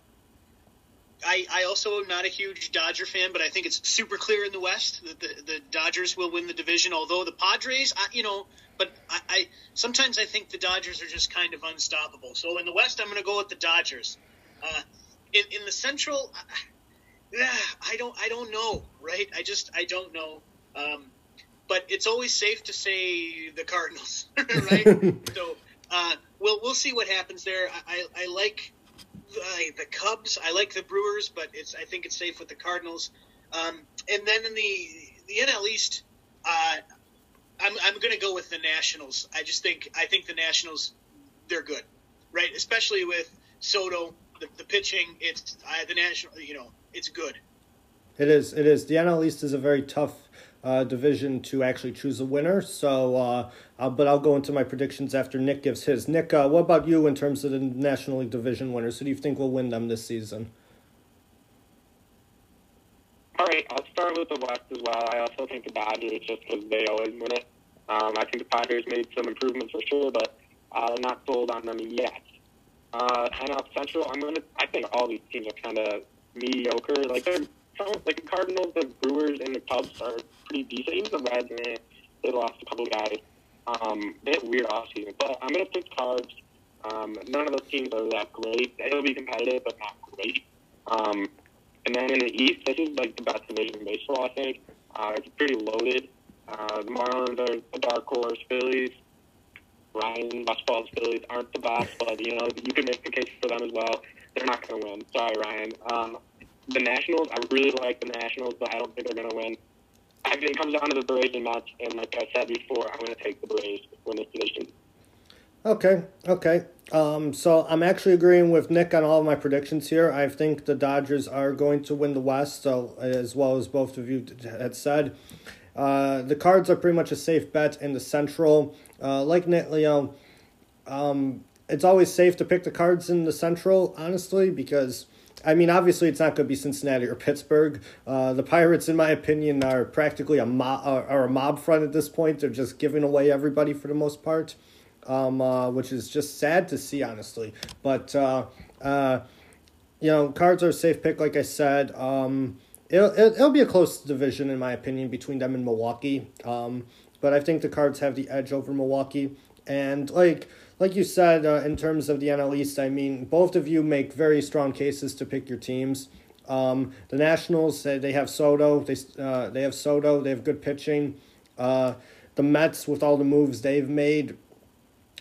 I I also am not a huge Dodger fan, but I think it's super clear in the West that the, the Dodgers will win the division. Although the Padres, I, you know, but I, I sometimes I think the Dodgers are just kind of unstoppable. So in the West, I'm going to go with the Dodgers. Uh, in in the Central, yeah, I don't I don't know, right? I just I don't know. Um, but it's always safe to say the Cardinals, right? so uh, we'll we'll see what happens there. I I, I like uh, the Cubs. I like the Brewers, but it's I think it's safe with the Cardinals. Um, and then in the the NL East, uh, I'm I'm going to go with the Nationals. I just think I think the Nationals they're good, right? Especially with Soto, the, the pitching. It's I, the national. You know, it's good. It is. It is. The NL East is a very tough uh, division to actually choose a winner. So, uh, uh, but I'll go into my predictions after Nick gives his. Nick, uh, what about you in terms of the National League division winners? Who do you think will win them this season? All right, I'll start with the West as well. I also think the Dodgers, just because they always win it. Um, I think the Padres made some improvements for sure, but uh, not sold on them yet. Uh, NL Central, I'm gonna. I think all these teams are kind of mediocre. Like they're like the Cardinals, the Brewers, and the Cubs are pretty decent. Even the Reds, man, they lost a couple guys. Um, they had weird offseason, but I'm gonna pick Cards. Um, none of those teams are that great. They'll be competitive, but not great. Um, and then in the East, this is like the best division in baseball. I think uh, it's pretty loaded. Uh, the Marlins are a dark horse. Phillies, Ryan Westfall's Phillies aren't the best, but you know you can make a case for them as well. They're not going to win. Sorry, Ryan. Um, the Nationals, I really like the Nationals, but I don't think they're going to win. I think it comes down to the Braves Mets, and like I said before, I'm going to take the Braves to win this division. Okay, okay. Um, so I'm actually agreeing with Nick on all of my predictions here. I think the Dodgers are going to win the West, so as well as both of you had said. Uh, the Cards are pretty much a safe bet in the Central. Uh, like you know, um, it's always safe to pick the Cards in the Central, honestly, because I mean, obviously, it's not going to be Cincinnati or Pittsburgh. Uh, the Pirates, in my opinion, are practically a mob, are a mob front at this point. They're just giving away everybody for the most part um, uh, which is just sad to see, honestly. But uh, uh, you know, Cards are a safe pick, like I said. Um, it'll it'll be a close division in my opinion between them and Milwaukee. Um, but I think the Cards have the edge over Milwaukee, and like like you said, uh, in terms of the NL East, I mean, both of you make very strong cases to pick your teams. Um, the Nationals, they, have Soto. They uh, they have Soto. They have good pitching. Uh, the Mets, with all the moves they've made,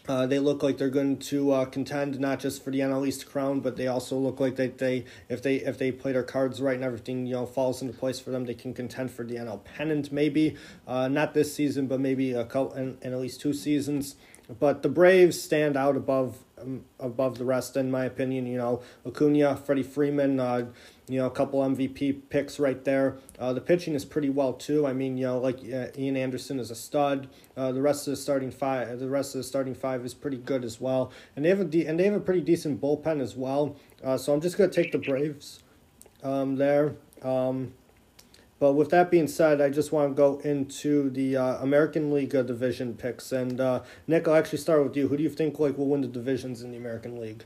uh, they look like they're going to uh, contend not just for the NL East crown, but they also look like they, they if they if they play their cards right and everything you know falls into place for them, they can contend for the NL pennant. Maybe uh, not this season, but maybe a couple in at least two seasons. But the Braves stand out above um, above the rest, in my opinion. You know, Acuna, Freddie Freeman, uh, you know, a couple MVP picks right there. Uh, the pitching is pretty well too. I mean, you know, like uh, Ian Anderson is a stud. Uh, the rest of the starting five, the rest of the starting five is pretty good as well, and they have a de- and they have a pretty decent bullpen as well. Uh, so I'm just gonna take the Braves, um, there. Um, but with that being said, I just want to go into the uh, American League uh, division picks. And uh, Nick, I'll actually start with you. Who do you think like will win the divisions in the American League?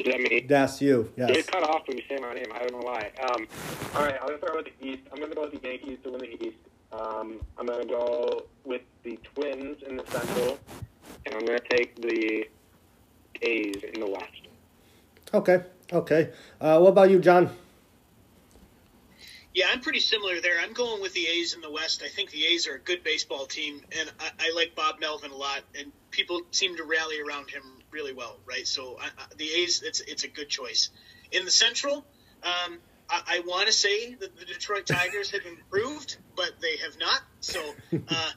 Is that me? That's you. Yes. Get cut off when you say my name. I don't know why. Um, all right, I'm gonna start with the East. I'm going to go with the Yankees to win the East. Um, I'm going to go with the Twins in the Central, and I'm going to take the A's in the West. Okay. Okay. Uh, what about you, John? Yeah, I'm pretty similar there. I'm going with the A's in the West. I think the A's are a good baseball team, and I, I like Bob Melvin a lot, and people seem to rally around him really well, right? So I, I, the A's, it's it's a good choice. In the Central, um, I, want to say that the Detroit Tigers have improved, but they have not. So, uh,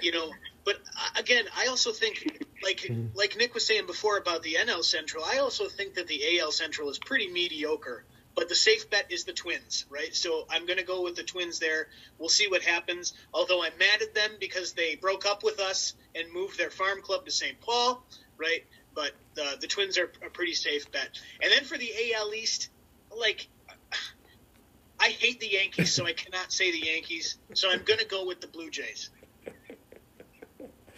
you know, but uh, again, I also think, like mm-hmm. like Nick was saying before about the NL Central, I also think that the AL Central is pretty mediocre. But the safe bet is the Twins, right? So I'm going to go with the Twins there. We'll see what happens. Although I'm mad at them because they broke up with us and moved their farm club to St. Paul, right? But the the Twins are a pretty safe bet. And then for the AL East, like I hate the Yankees, so I cannot say the Yankees. So I'm going to go with the Blue Jays.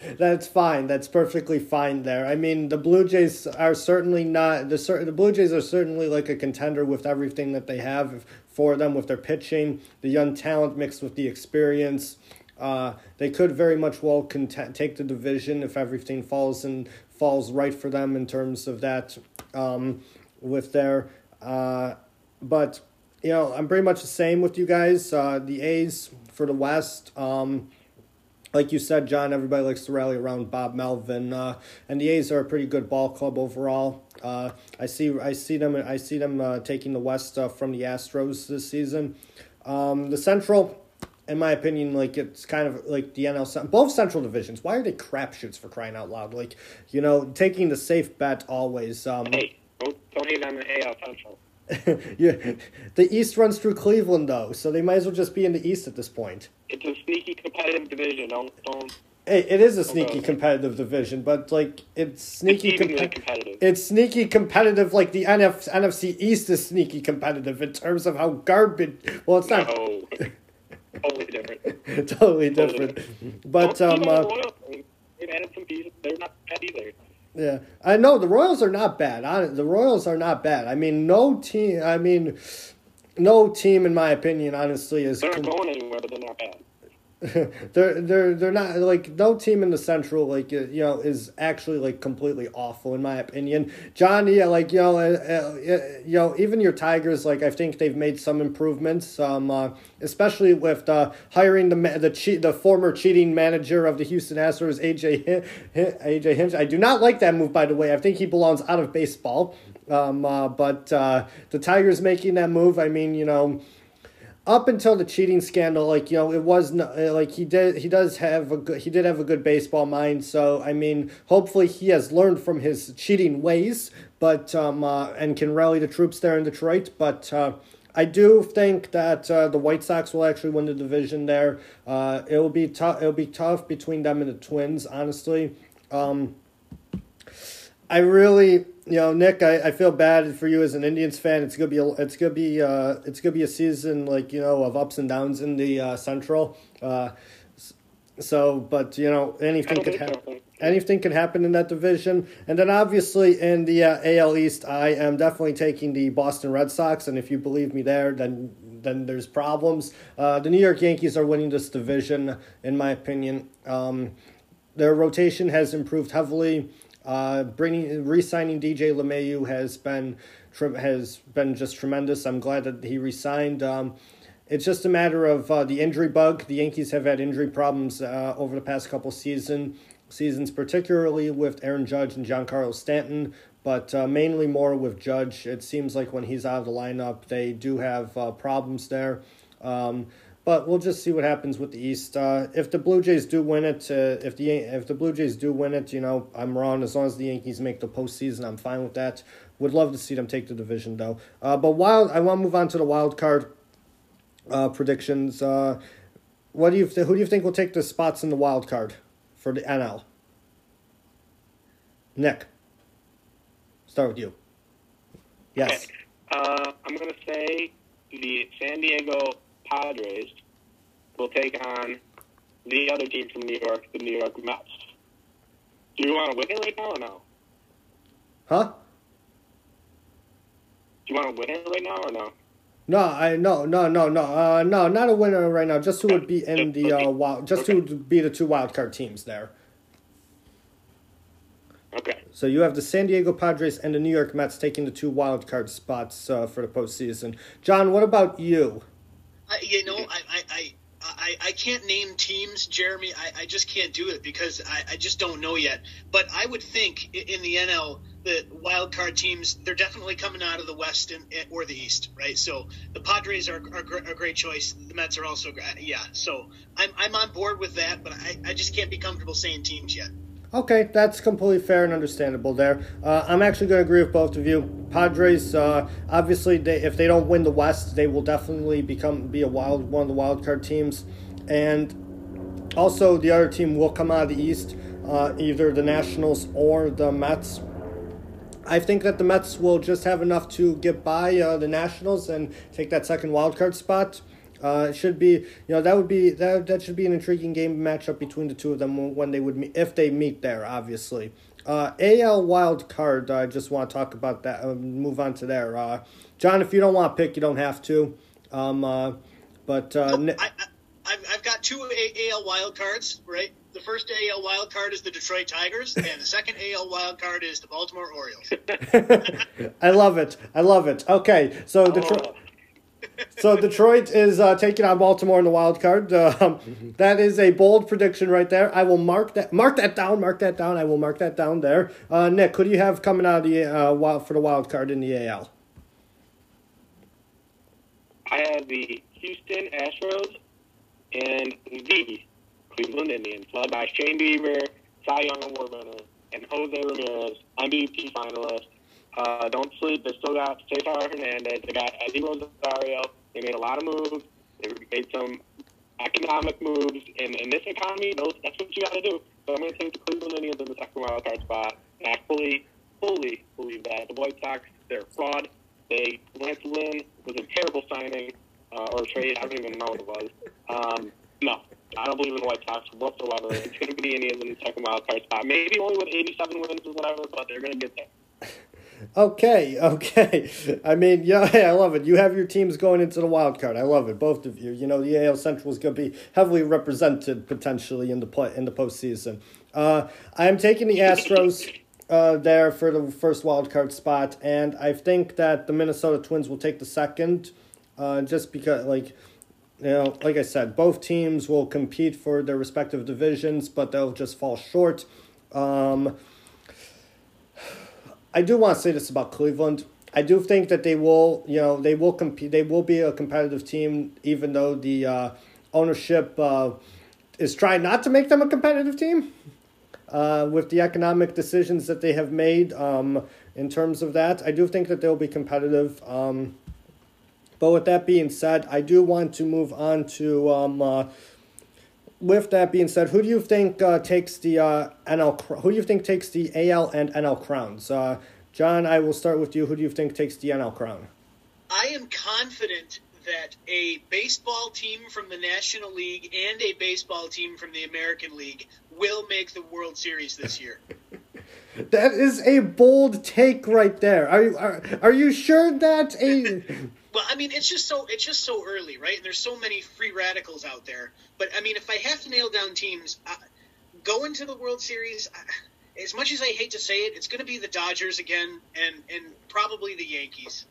That's fine. That's perfectly fine there. I mean, the Blue Jays are certainly not the the Blue Jays are certainly like a contender with everything that they have for them with their pitching, the young talent mixed with the experience. Uh, they could very much well cont- take the division if everything falls and falls right for them in terms of that um, with their. Uh, but you know, I'm pretty much the same with you guys. Uh, the A's for the West. Um, like you said, John, everybody likes to rally around Bob Melvin, uh, and the A's are a pretty good ball club overall. Uh, I see, I see them, I see them uh, taking the West uh, from the Astros this season. Um, the Central, in my opinion, like it's kind of like the NL both Central divisions. Why are they crapshoots for crying out loud? Like you know, taking the safe bet always. Um, Hey, don't, don't the AL Central. yeah, the East runs through Cleveland though, so they might as well just be in the East at this point. It's a sneaky competitive division. Don't don't. Hey, it is a sneaky competitive division, but like it's sneaky It's competitive. It's sneaky competitive, like the NF- NFC East is sneaky competitive in terms of how garbage. Well, it's not No, totally different. totally different, but um, uh. They've added some pieces. They're not bad either. yeah, I know the Royals are not bad. The Royals are not bad. I mean, no team. I mean, no team, in my opinion, honestly, is. They're not com- going anywhere, but they're not bad. they're they're they're not like no team in the central like uh, you know is actually like completely awful in my opinion. John, yeah, like you know, uh, uh, you know, even your Tigers, like I think they've made some improvements. Um, uh, especially with uh, hiring the ma- the cheat the former cheating manager of the Houston Astros, AJ Hin- Hin- AJ Hinch. I do not like that move, by the way. I think he belongs out of baseball. Um, uh, but uh, the Tigers making that move, I mean, you know up until the cheating scandal, like you know, it was no, uh, like he did. He does have a good. He did have a good baseball mind. So I mean, hopefully he has learned from his cheating ways, but um, uh, and can rally the troops there in Detroit. But uh, I do think that uh, the White Sox will actually win the division there. Uh, it will be tough. It'll be tough between them and the Twins, honestly. Um, I really, you know, Nick, I, I feel bad for you as an Indians fan. It's gonna be a, it's gonna be uh, it's gonna be a season like you know of ups and downs in the uh, Central. Uh, so, but you know, anything could happen. Anything can happen in that division, and then obviously in the uh, AL East, I am definitely taking the Boston Red Sox. And if you believe me there, then then there's problems. Uh, the New York Yankees are winning this division, in my opinion. Um, their rotation has improved heavily. Uh, bringing re-signing DJ LeMahieu has been has been just tremendous. I'm glad that he re-signed. Um, it's just a matter of uh, the injury bug. The Yankees have had injury problems uh, over the past couple season seasons, particularly with Aaron Judge and Giancarlo Stanton, but uh, mainly more with Judge. It seems like when he's out of the lineup, they do have uh, problems there. Um, but we'll just see what happens with the East. Uh, if the Blue Jays do win it, uh, if the if the Blue Jays do win it, you know I'm wrong. As long as the Yankees make the postseason, I'm fine with that. Would love to see them take the division though. Uh, but wild, I want to move on to the wild card uh, predictions. Uh, what do you th- who do you think will take the spots in the wild card for the NL? Nick, start with you. Yes. Okay. Uh, I'm going to say the San Diego Padres will take on the other team from New York, the New York Mets. Do you want to win it right now or no? Huh? Do you want to win it right now or no? No, I no no no no uh no not a winner right now. Just who would be in the uh wild, just who would be the two wild card teams there. Okay. So you have the San Diego Padres and the New York Mets taking the two wild card spots uh, for the postseason. John, what about you? I, you know, I, I, I, I, I can't name teams, Jeremy. I, I just can't do it because I, I just don't know yet. But I would think in the NL, the wild card teams, they're definitely coming out of the West and, or the East, right? So the Padres are, are a great choice. The Mets are also, gr- yeah. So I'm, I'm on board with that, but I, I just can't be comfortable saying teams yet. Okay, that's completely fair and understandable there. Uh, I'm actually going to agree with both of you. Padres, uh, obviously, they, if they don't win the West, they will definitely become be a wild one of the wild card teams, and also the other team will come out of the East, uh, either the Nationals or the Mets. I think that the Mets will just have enough to get by uh, the Nationals and take that second wild card spot. Uh, it should be, you know, that would be that that should be an intriguing game matchup between the two of them when they would meet if they meet there. Obviously, uh, AL wild card. I just want to talk about that. Uh, move on to there. Uh, John, if you don't want to pick, you don't have to. Um, uh, but uh, Ni- I, I, I've, I've got two A- AL wild cards, right? The first AL wild card is the Detroit Tigers, and the second AL wild card is the Baltimore Orioles. I love it. I love it. Okay, so Detroit. Oh, So Detroit is uh, taking on Baltimore in the wild card. Um, that is a bold prediction right there. I will mark that mark that down. Mark that down. I will mark that down there. Uh, Nick, who do you have coming out of the uh, wild for the wild card in the AL? I have the Houston Astros and the Cleveland Indians, led by Shane Bieber, Cy Young Award winner, and Jose Ramirez, MVP finalist. Uh, don't sleep. They still got Cesar Hernandez. They got Eddie Rosario. They made a lot of moves. They made some economic moves. And in this economy, those, that's what you got to do. So I'm going to take the Cleveland Indians in the second wild card spot. And I fully, fully believe that. The White Sox, they're fraud. They Lance Lynn was a terrible signing uh, or trade. I don't even know what it was. Um, no, I don't believe in the White Sox whatsoever. It's going to be the Indians in the second wild card spot. Maybe only with 87 wins or whatever, but they're going to get there. Okay, okay. I mean, yeah, I love it. You have your teams going into the wild card. I love it, both of you. You know, the AL Central is going to be heavily represented potentially in the play in the postseason. Uh, I am taking the Astros uh, there for the first wild card spot, and I think that the Minnesota Twins will take the second, uh, just because, like, you know, like I said, both teams will compete for their respective divisions, but they'll just fall short. Um, I do want to say this about Cleveland. I do think that they will, you know, they will compete. They will be a competitive team, even though the uh, ownership uh, is trying not to make them a competitive team. Uh, with the economic decisions that they have made um, in terms of that, I do think that they'll be competitive. Um, but with that being said, I do want to move on to. Um, uh, with that being said, who do you think uh, takes the uh, NL? Who do you think takes the AL and NL crowns? Uh, John, I will start with you. Who do you think takes the NL crown? I am confident that a baseball team from the National League and a baseball team from the American League will make the World Series this year. that is a bold take right there. Are you are, are you sure that a Well, I mean, it's just so it's just so early, right? And there's so many free radicals out there. But I mean, if I have to nail down teams, uh, going to the World Series, as much as I hate to say it, it's going to be the Dodgers again, and and probably the Yankees.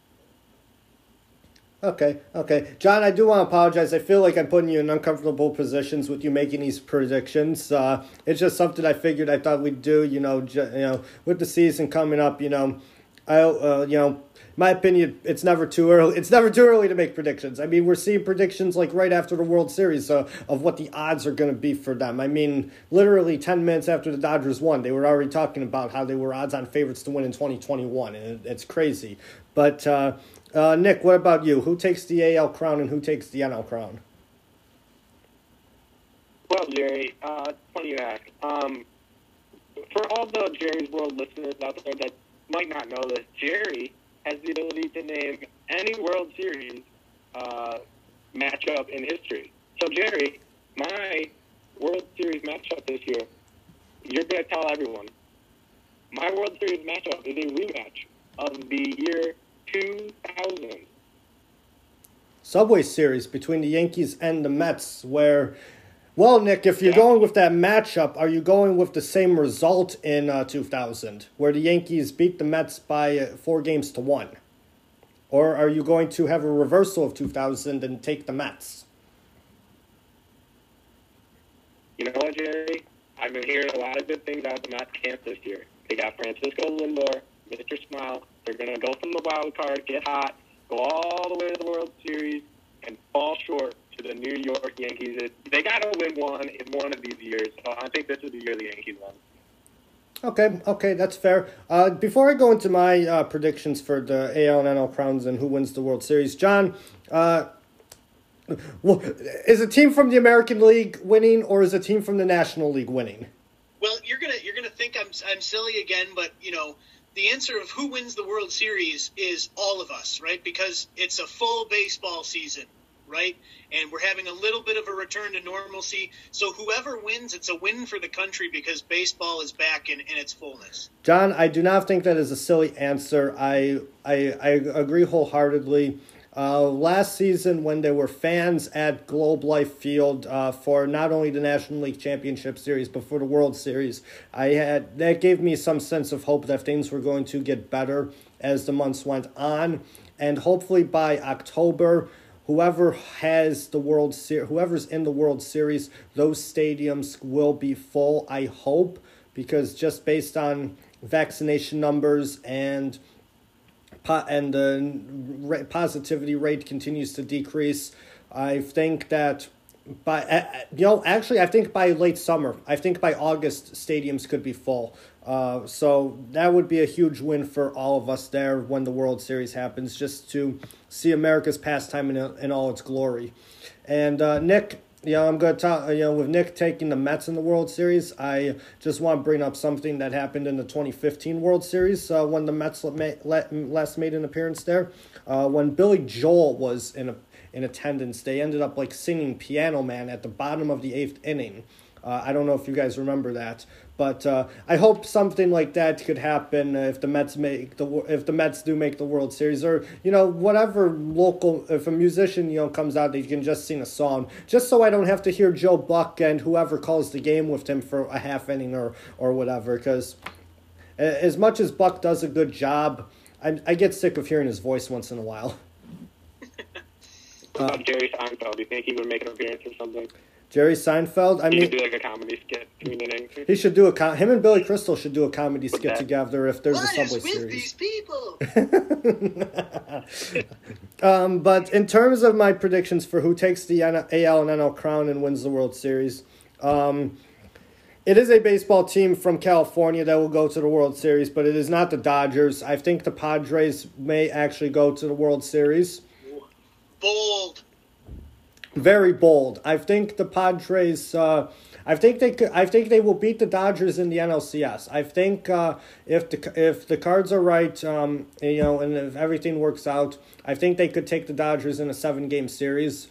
Okay, okay, John. I do want to apologize. I feel like I'm putting you in uncomfortable positions with you making these predictions. Uh, it's just something I figured I thought we'd do. You know, ju- you know, with the season coming up, you know, I, uh, you know, my opinion, it's never too early. It's never too early to make predictions. I mean, we're seeing predictions like right after the World Series uh, of what the odds are going to be for them. I mean, literally ten minutes after the Dodgers won, they were already talking about how they were odds-on favorites to win in 2021, and it's crazy. But uh, uh, Nick, what about you? Who takes the AL crown and who takes the NL crown? Well, Jerry, uh, funny you ask. Um, for all the Jerry's World listeners out there that might not know this, Jerry has the ability to name any World Series uh, matchup in history. So, Jerry, my World Series matchup this year, you're going to tell everyone. My World Series matchup is a rematch of the year 2000. Subway Series between the Yankees and the Mets, where well, Nick, if you're going with that matchup, are you going with the same result in uh, 2000, where the Yankees beat the Mets by uh, four games to one? Or are you going to have a reversal of 2000 and take the Mets? You know what, Jerry? I've been hearing a lot of good things out of the Mets camp this year. They got Francisco Lindor, Mr. Smile. They're going to go from the wild card, get hot, go all the way to the World Series, and fall short to the New York Yankees. They got to win one in one of these years. So I think this is the year the Yankees won. Okay, okay, that's fair. Uh, before I go into my uh, predictions for the AL and NL crowns and who wins the World Series, John, uh, well, is a team from the American League winning or is a team from the National League winning? Well, you're gonna you're gonna think I'm I'm silly again, but you know the answer of who wins the World Series is all of us, right? Because it's a full baseball season right? And we're having a little bit of a return to normalcy. So whoever wins, it's a win for the country because baseball is back in, in its fullness. John, I do not think that is a silly answer. I I, I agree wholeheartedly. Uh, last season, when there were fans at Globe Life Field uh, for not only the National League Championship Series but for the World Series, I had that gave me some sense of hope that things were going to get better as the months went on, and hopefully by October whoever has the World Series, whoever's in the World Series, those stadiums will be full. I hope because just based on vaccination numbers and and the positivity rate continues to decrease, I think that by uh, you know actually I think by late summer I think by August stadiums could be full. Uh, so that would be a huge win for all of us there when the World Series happens, just to see America's pastime in, in all its glory. And uh, Nick, know, I'm going to talk, you know, with Nick taking the Mets in the World Series, I just want to bring up something that happened in the 2015 World Series uh, when the Mets last made an appearance there. Uh, when Billy Joel was in a, in attendance, they ended up like singing Piano Man at the bottom of the eighth inning. Uh, I don't know if you guys remember that, but uh, I hope something like that could happen if the Mets make the if the Mets do make the World Series, or you know whatever local if a musician you know comes out, they can just sing a song, just so I don't have to hear Joe Buck and whoever calls the game with him for a half inning or or whatever. Because as much as Buck does a good job, I I get sick of hearing his voice once in a while. about Jerry Seinfeld? Do you think he would make an appearance or something? Jerry Seinfeld. I mean. he mean, should do like a comedy skit innings. He should do a com- him and Billy Crystal should do a comedy skit Okay. together if there's What a is Subway with series. these people? Um, but in terms of my predictions for who takes the N- AL and NL crown and wins the World Series, um, it is a baseball team from California that will go to the World Series, but it is not the Dodgers. I think the Padres may actually go to the World Series. Bold. Very bold. I think the Padres. Uh, I think they could. I think they will beat the Dodgers in the NLCS. I think uh, if the if the cards are right, um, you know, and if everything works out, I think they could take the Dodgers in a seven game series,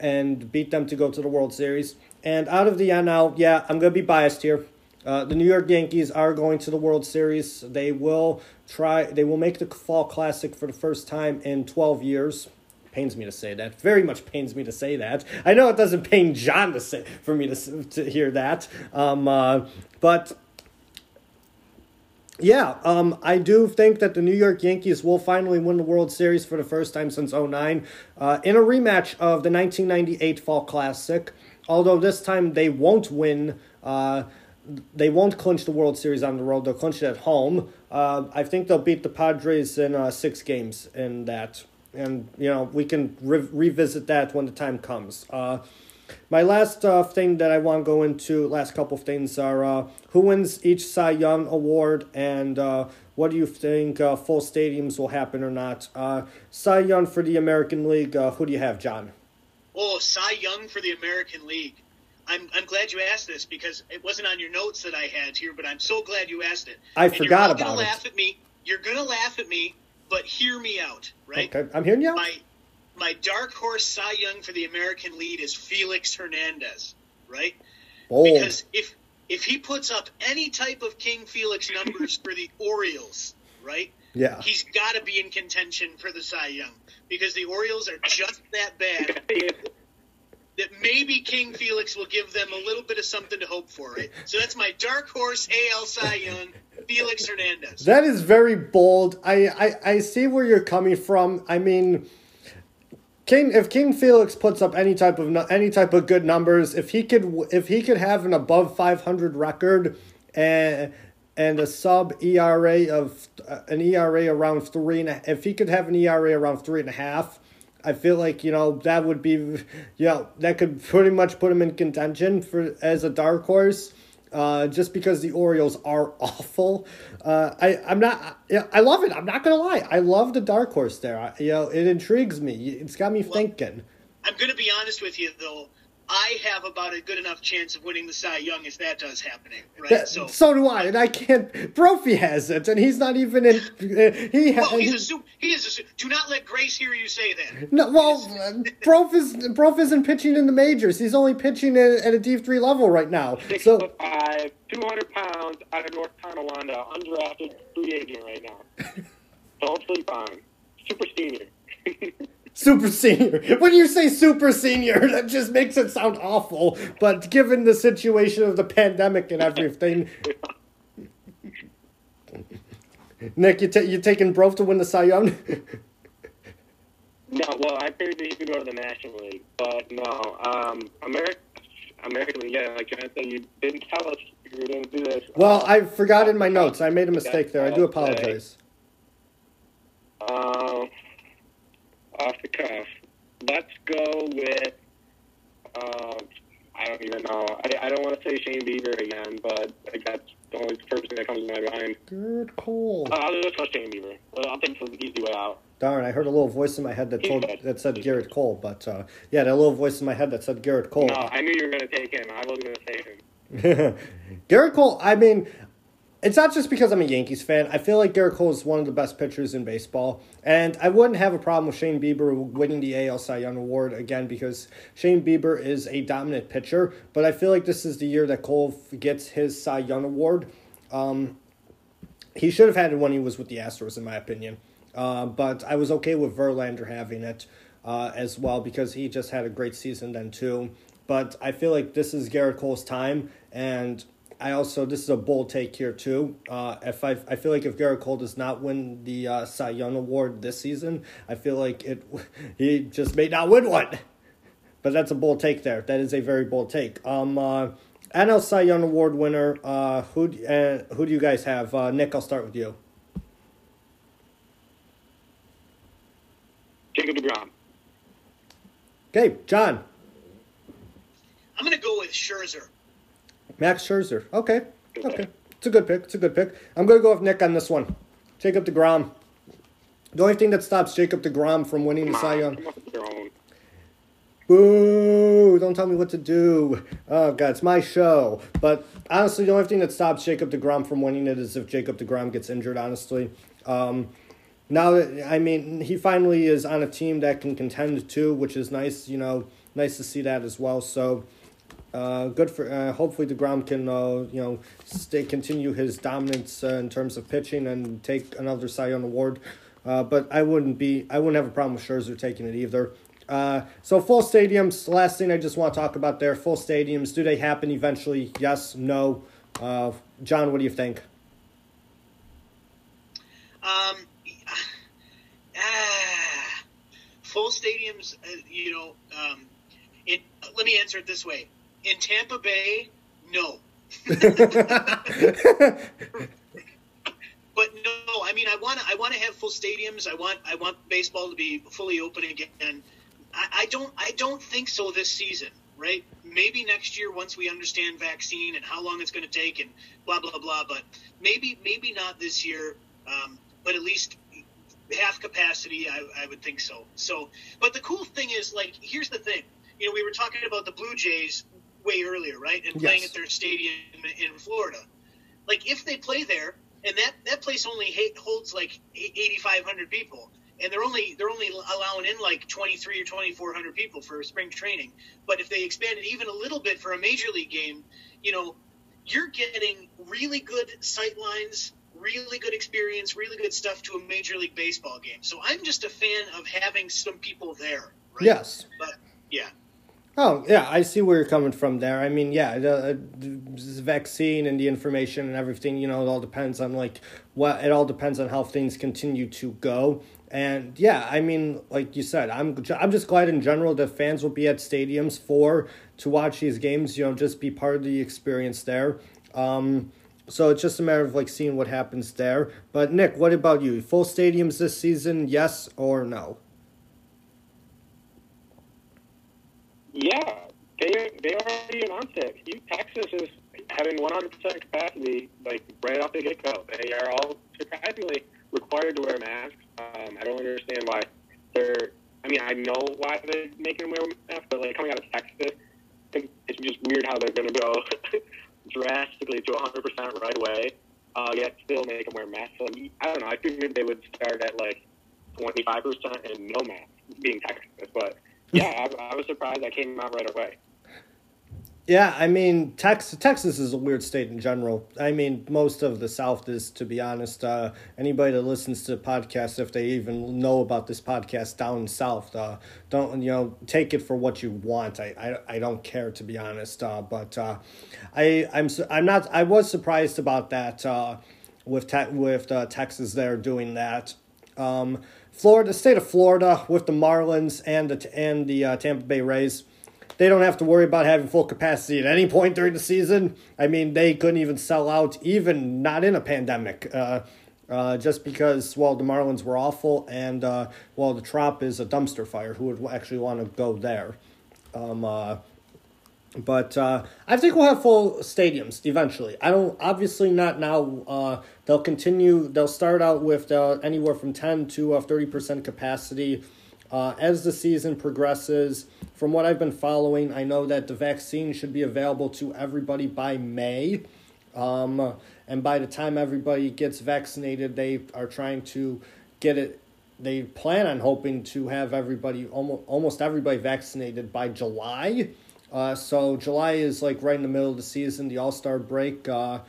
and beat them to go to the World Series. And out of the NL, yeah, I'm gonna be biased here. Uh, the New York Yankees are going to the World Series. They will try. They will make the Fall Classic for the first time in 12 years. Pains me to say that. Very much pains me to say that. I know it doesn't pain John to say for me to to hear that. Um, uh, but yeah, um, I do think that the New York Yankees will finally win the World Series for the first time since 09 uh, in a rematch of the 1998 Fall Classic. Although this time they won't win, uh, they won't clinch the World Series on the road. They'll clinch it at home. Uh, I think they'll beat the Padres in uh, six games in that. And, you know, we can re- revisit that when the time comes. Uh, my last uh, thing that I want to go into, last couple of things are uh, who wins each Cy Young award and uh, what do you think uh, full stadiums will happen or not? Uh, Cy Young for the American League, uh, who do you have, John? Oh, Cy Young for the American League. I'm, I'm glad you asked this because it wasn't on your notes that I had here, but I'm so glad you asked it. I And forgot you're about gonna it. laugh at me. You're gonna laugh at me, but hear me out, right? Okay, I'm hearing you. out. My my dark horse Cy Young for the American lead is Felix Hernandez, right? Bold. Because if if he puts up any type of King Felix numbers for the Orioles, right? yeah. He's got to be in contention for the Cy Young because the Orioles are just that bad that maybe King Felix will give them a little bit of something to hope for, right? So that's my dark horse AL Cy Young, Felix Hernandez. That is very bold. I, I, I see where you're coming from. I mean, King if King Felix puts up any type of any type of good numbers, if he could if he could have an above 500 record and and a sub ERA of uh, an ERA around three and a, if he could have an ERA around three and a half, I feel like you know that would be you know that could pretty much put him in contention for as a dark horse. Uh, just because the Orioles are awful, uh, I I'm not. Yeah, I love it. I'm not gonna lie. I love the dark horse there. I, you know, it intrigues me. It's got me thinking. I'm going to be honest with you, though. I have about a good enough chance of winning the Cy Young as that does happening, right? That- so, so do I, and I can't. Brophy has it, and he's not even in. uh, He has. well, he's a su- he is a su- Do not let Grace hear you say that. No, well, Brophy is Brof isn't pitching in the majors. He's only pitching at, at a D three level right now. Six So foot five, 200 pounds, out of North Tonawanda, undrafted free agent right now. Don't sleep on him. Super senior. super senior. When you say super senior, that just makes it sound awful. But given the situation of the pandemic and everything, Nick, you ta- you taking Brof to win the Cy Young? no, well, I figured that he could go to the National League, but no. Um, America, American League, yeah, like John said, you didn't tell us you didn't do this. well, I forgot in my notes. I made a mistake there. I do apologize. Um, off the cuff. Let's go with um, I don't even know, I don't want to say Shane Bieber again, but like, that's the only person that comes to my mind. Gerrit Cole. Uh, I'll just go Shane Bieber. Uh, I'll take the easy way out. Darn, I heard a little voice in my head that told that said Gerrit Cole, but uh, yeah, that little voice in my head that said Gerrit Cole. No, I knew you were going to take him. I was going to say him. Gerrit Cole, I mean, it's not just because I'm a Yankees fan. I feel like Gerrit Cole is one of the best pitchers in baseball. And I wouldn't have a problem with Shane Bieber winning the AL Cy Young Award again because Shane Bieber is a dominant pitcher. But I feel like this is the year that Cole gets his Cy Young Award. Um, he should have had it when he was with the Astros, in my opinion. Uh, but I was okay with Verlander having it uh, as well because he just had a great season then, too. But I feel like this is Gerrit Cole's time. And I also this is a bold take here too. Uh, if I I feel like if Gerrit Cole does not win the uh, Cy Young award this season, I feel like it he just may not win one. But that's a bold take there. That is a very bold take. Um, uh, NL Cy Young award winner. Uh, who uh, who do you guys have? Uh, Nick, I'll start with you. Jacob DeGrom. Okay, John. I'm going to go with Scherzer. Max Scherzer. Okay. Okay. It's a good pick. It's a good pick. I'm going to go with Nick on this one. Jacob DeGrom. The only thing that stops Jacob DeGrom from winning the Cy Young. Boo! Don't tell me what to do. Oh, God, it's my show. But honestly, the only thing that stops Jacob DeGrom from winning it is if Jacob DeGrom gets injured, honestly. Um, now that, I mean, he finally is on a team that can contend too, which is nice, you know, nice to see that as well. So, uh, good for uh, hopefully Degrom can uh, you know stay continue his dominance uh, in terms of pitching and take another Cy Young award. Uh, but I wouldn't be I wouldn't have a problem with Scherzer taking it either. Uh, so full stadiums. Last thing I just want to talk about there. Full stadiums. Do they happen eventually? Yes. No. Uh, John, what do you think? Um, ah, full stadiums. Uh, you know, um, it, let me answer it this way: in Tampa Bay, no. but no, I mean, I want to. I want to have full stadiums. I want. I want baseball to be fully open again. I, I don't. I don't think so this season. Right? Maybe next year once we understand vaccine and how long it's going to take and blah blah blah. But maybe maybe not this year. Um, but at least half capacity. I, I would think so. So, but the cool thing is, like, here's the thing. You know, we were talking about the Blue Jays way earlier, right? And playing Yes. at their stadium in Florida. Like if they play there, and that that place only holds like eighty five hundred people, and they're only they're only allowing in like twenty three or twenty four hundred people for spring training. But if they expand it even a little bit for a major league game, you know, you're getting really good sight lines. Really good experience, really good stuff to a major league baseball game. So I'm just a fan of having some people there. Right? Yes. But yeah, Oh yeah, I see where you're coming from there. I mean, yeah, the, the vaccine and the information and everything. You know, it all depends on like what. It all depends on how things continue to go. And yeah, I mean, like you said, I'm I'm just glad in general that fans will be at stadiums for to watch these games. You know, just be part of the experience there. Um, so it's just a matter of like seeing what happens there. But Nick, what about you? Full stadiums this season? Yes or no? Yeah, they they already announced it. Texas is having 100% capacity, like right off the get go. They are all surprisingly required to wear masks. Um, I don't understand why they're. I mean, I know why they're making them wear masks, but like coming out of Texas, it's just weird how they're going to go drastically to 100% right away. Uh, yet still make them wear masks. So, I don't know. I figured they would start at like 25% and no masks, being Texas, but yeah, I, I was surprised I came out right away. Yeah, I mean, Texas, Texas is a weird state in general. I mean, most of the South is, to be honest. Uh, anybody that listens to the podcast, if they even know about this podcast down south, uh, don't you know? Take it for what you want. I, I, I don't care to be honest. Uh, but uh, I I'm I'm not. I was surprised about that uh, with te- with uh, Texas there doing that. Um, Florida, the state of Florida, with the Marlins and the and the uh, Tampa Bay Rays they don't have to worry about having full capacity at any point during the season. I mean, they couldn't even sell out, even not in a pandemic, uh, uh, just because, well, the Marlins were awful, and, uh, well, the Trop is a dumpster fire. Who would actually want to go there? Um, uh, But uh, I think we'll have full stadiums eventually. I don't, obviously not now. Uh, they'll continue, they'll start out with uh, anywhere from 10 to uh, 30% capacity. Uh, as the season progresses, from what I've been following, I know that the vaccine should be available to everybody by May. Um, and by the time everybody gets vaccinated, they are trying to get it. They plan on hoping to have everybody, almost, almost everybody vaccinated by July. Uh, so July is like right in the middle of the season, the All Star break uh,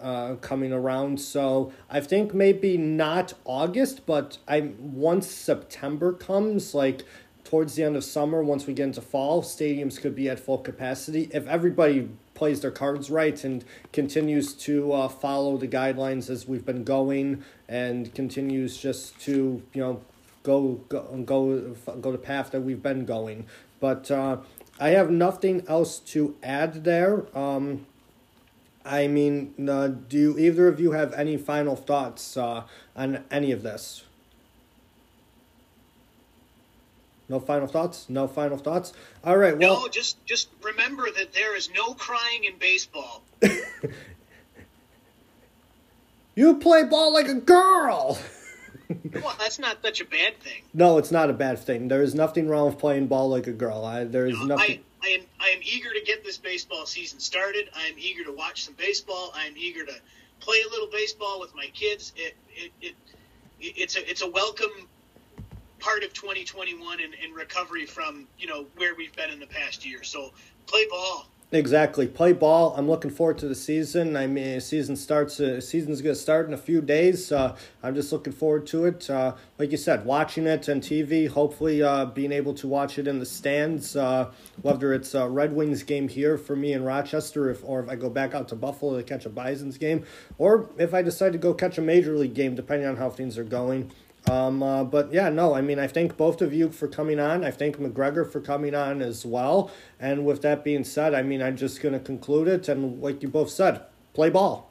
uh, coming around. So I think maybe not August, but I once September comes, like towards the end of summer, once we get into fall, stadiums could be at full capacity if everybody plays their cards right and continues to uh, follow the guidelines as we've been going and continues just to you know go go go go the path that we've been going. But uh, I have nothing else to add there. Um, I mean, uh, do either of you have any final thoughts uh, on any of this? No final thoughts. No final thoughts. All right. Well, no, just just remember that there is no crying in baseball. you play ball like a girl. well, that's not such a bad thing. No, it's not a bad thing. There is nothing wrong with playing ball like a girl. I, there is no, nothing. I, I am I am eager to get this baseball season started. I am eager to watch some baseball. I am eager to play a little baseball with my kids. It it, it it's a it's a welcome part of 2021 and, recovery from you know where we've been in the past year. So play ball. Exactly, play ball. I'm looking forward to the season. I mean, season starts. Uh, season's to start in a few days. Uh, I'm just looking forward to it. Uh, like you said, watching it on TV. Hopefully, uh, being able to watch it in the stands. Uh, whether it's a Red Wings game here for me in Rochester, if or if I go back out to Buffalo to catch a Bisons game, or if I decide to go catch a Major League game, depending on how things are going. Um, uh, but yeah, no, I mean, I thank both of you for coming on. I thank McGregor for coming on as well. And with that being said, I mean, I'm just going to conclude it. And like you both said, play ball.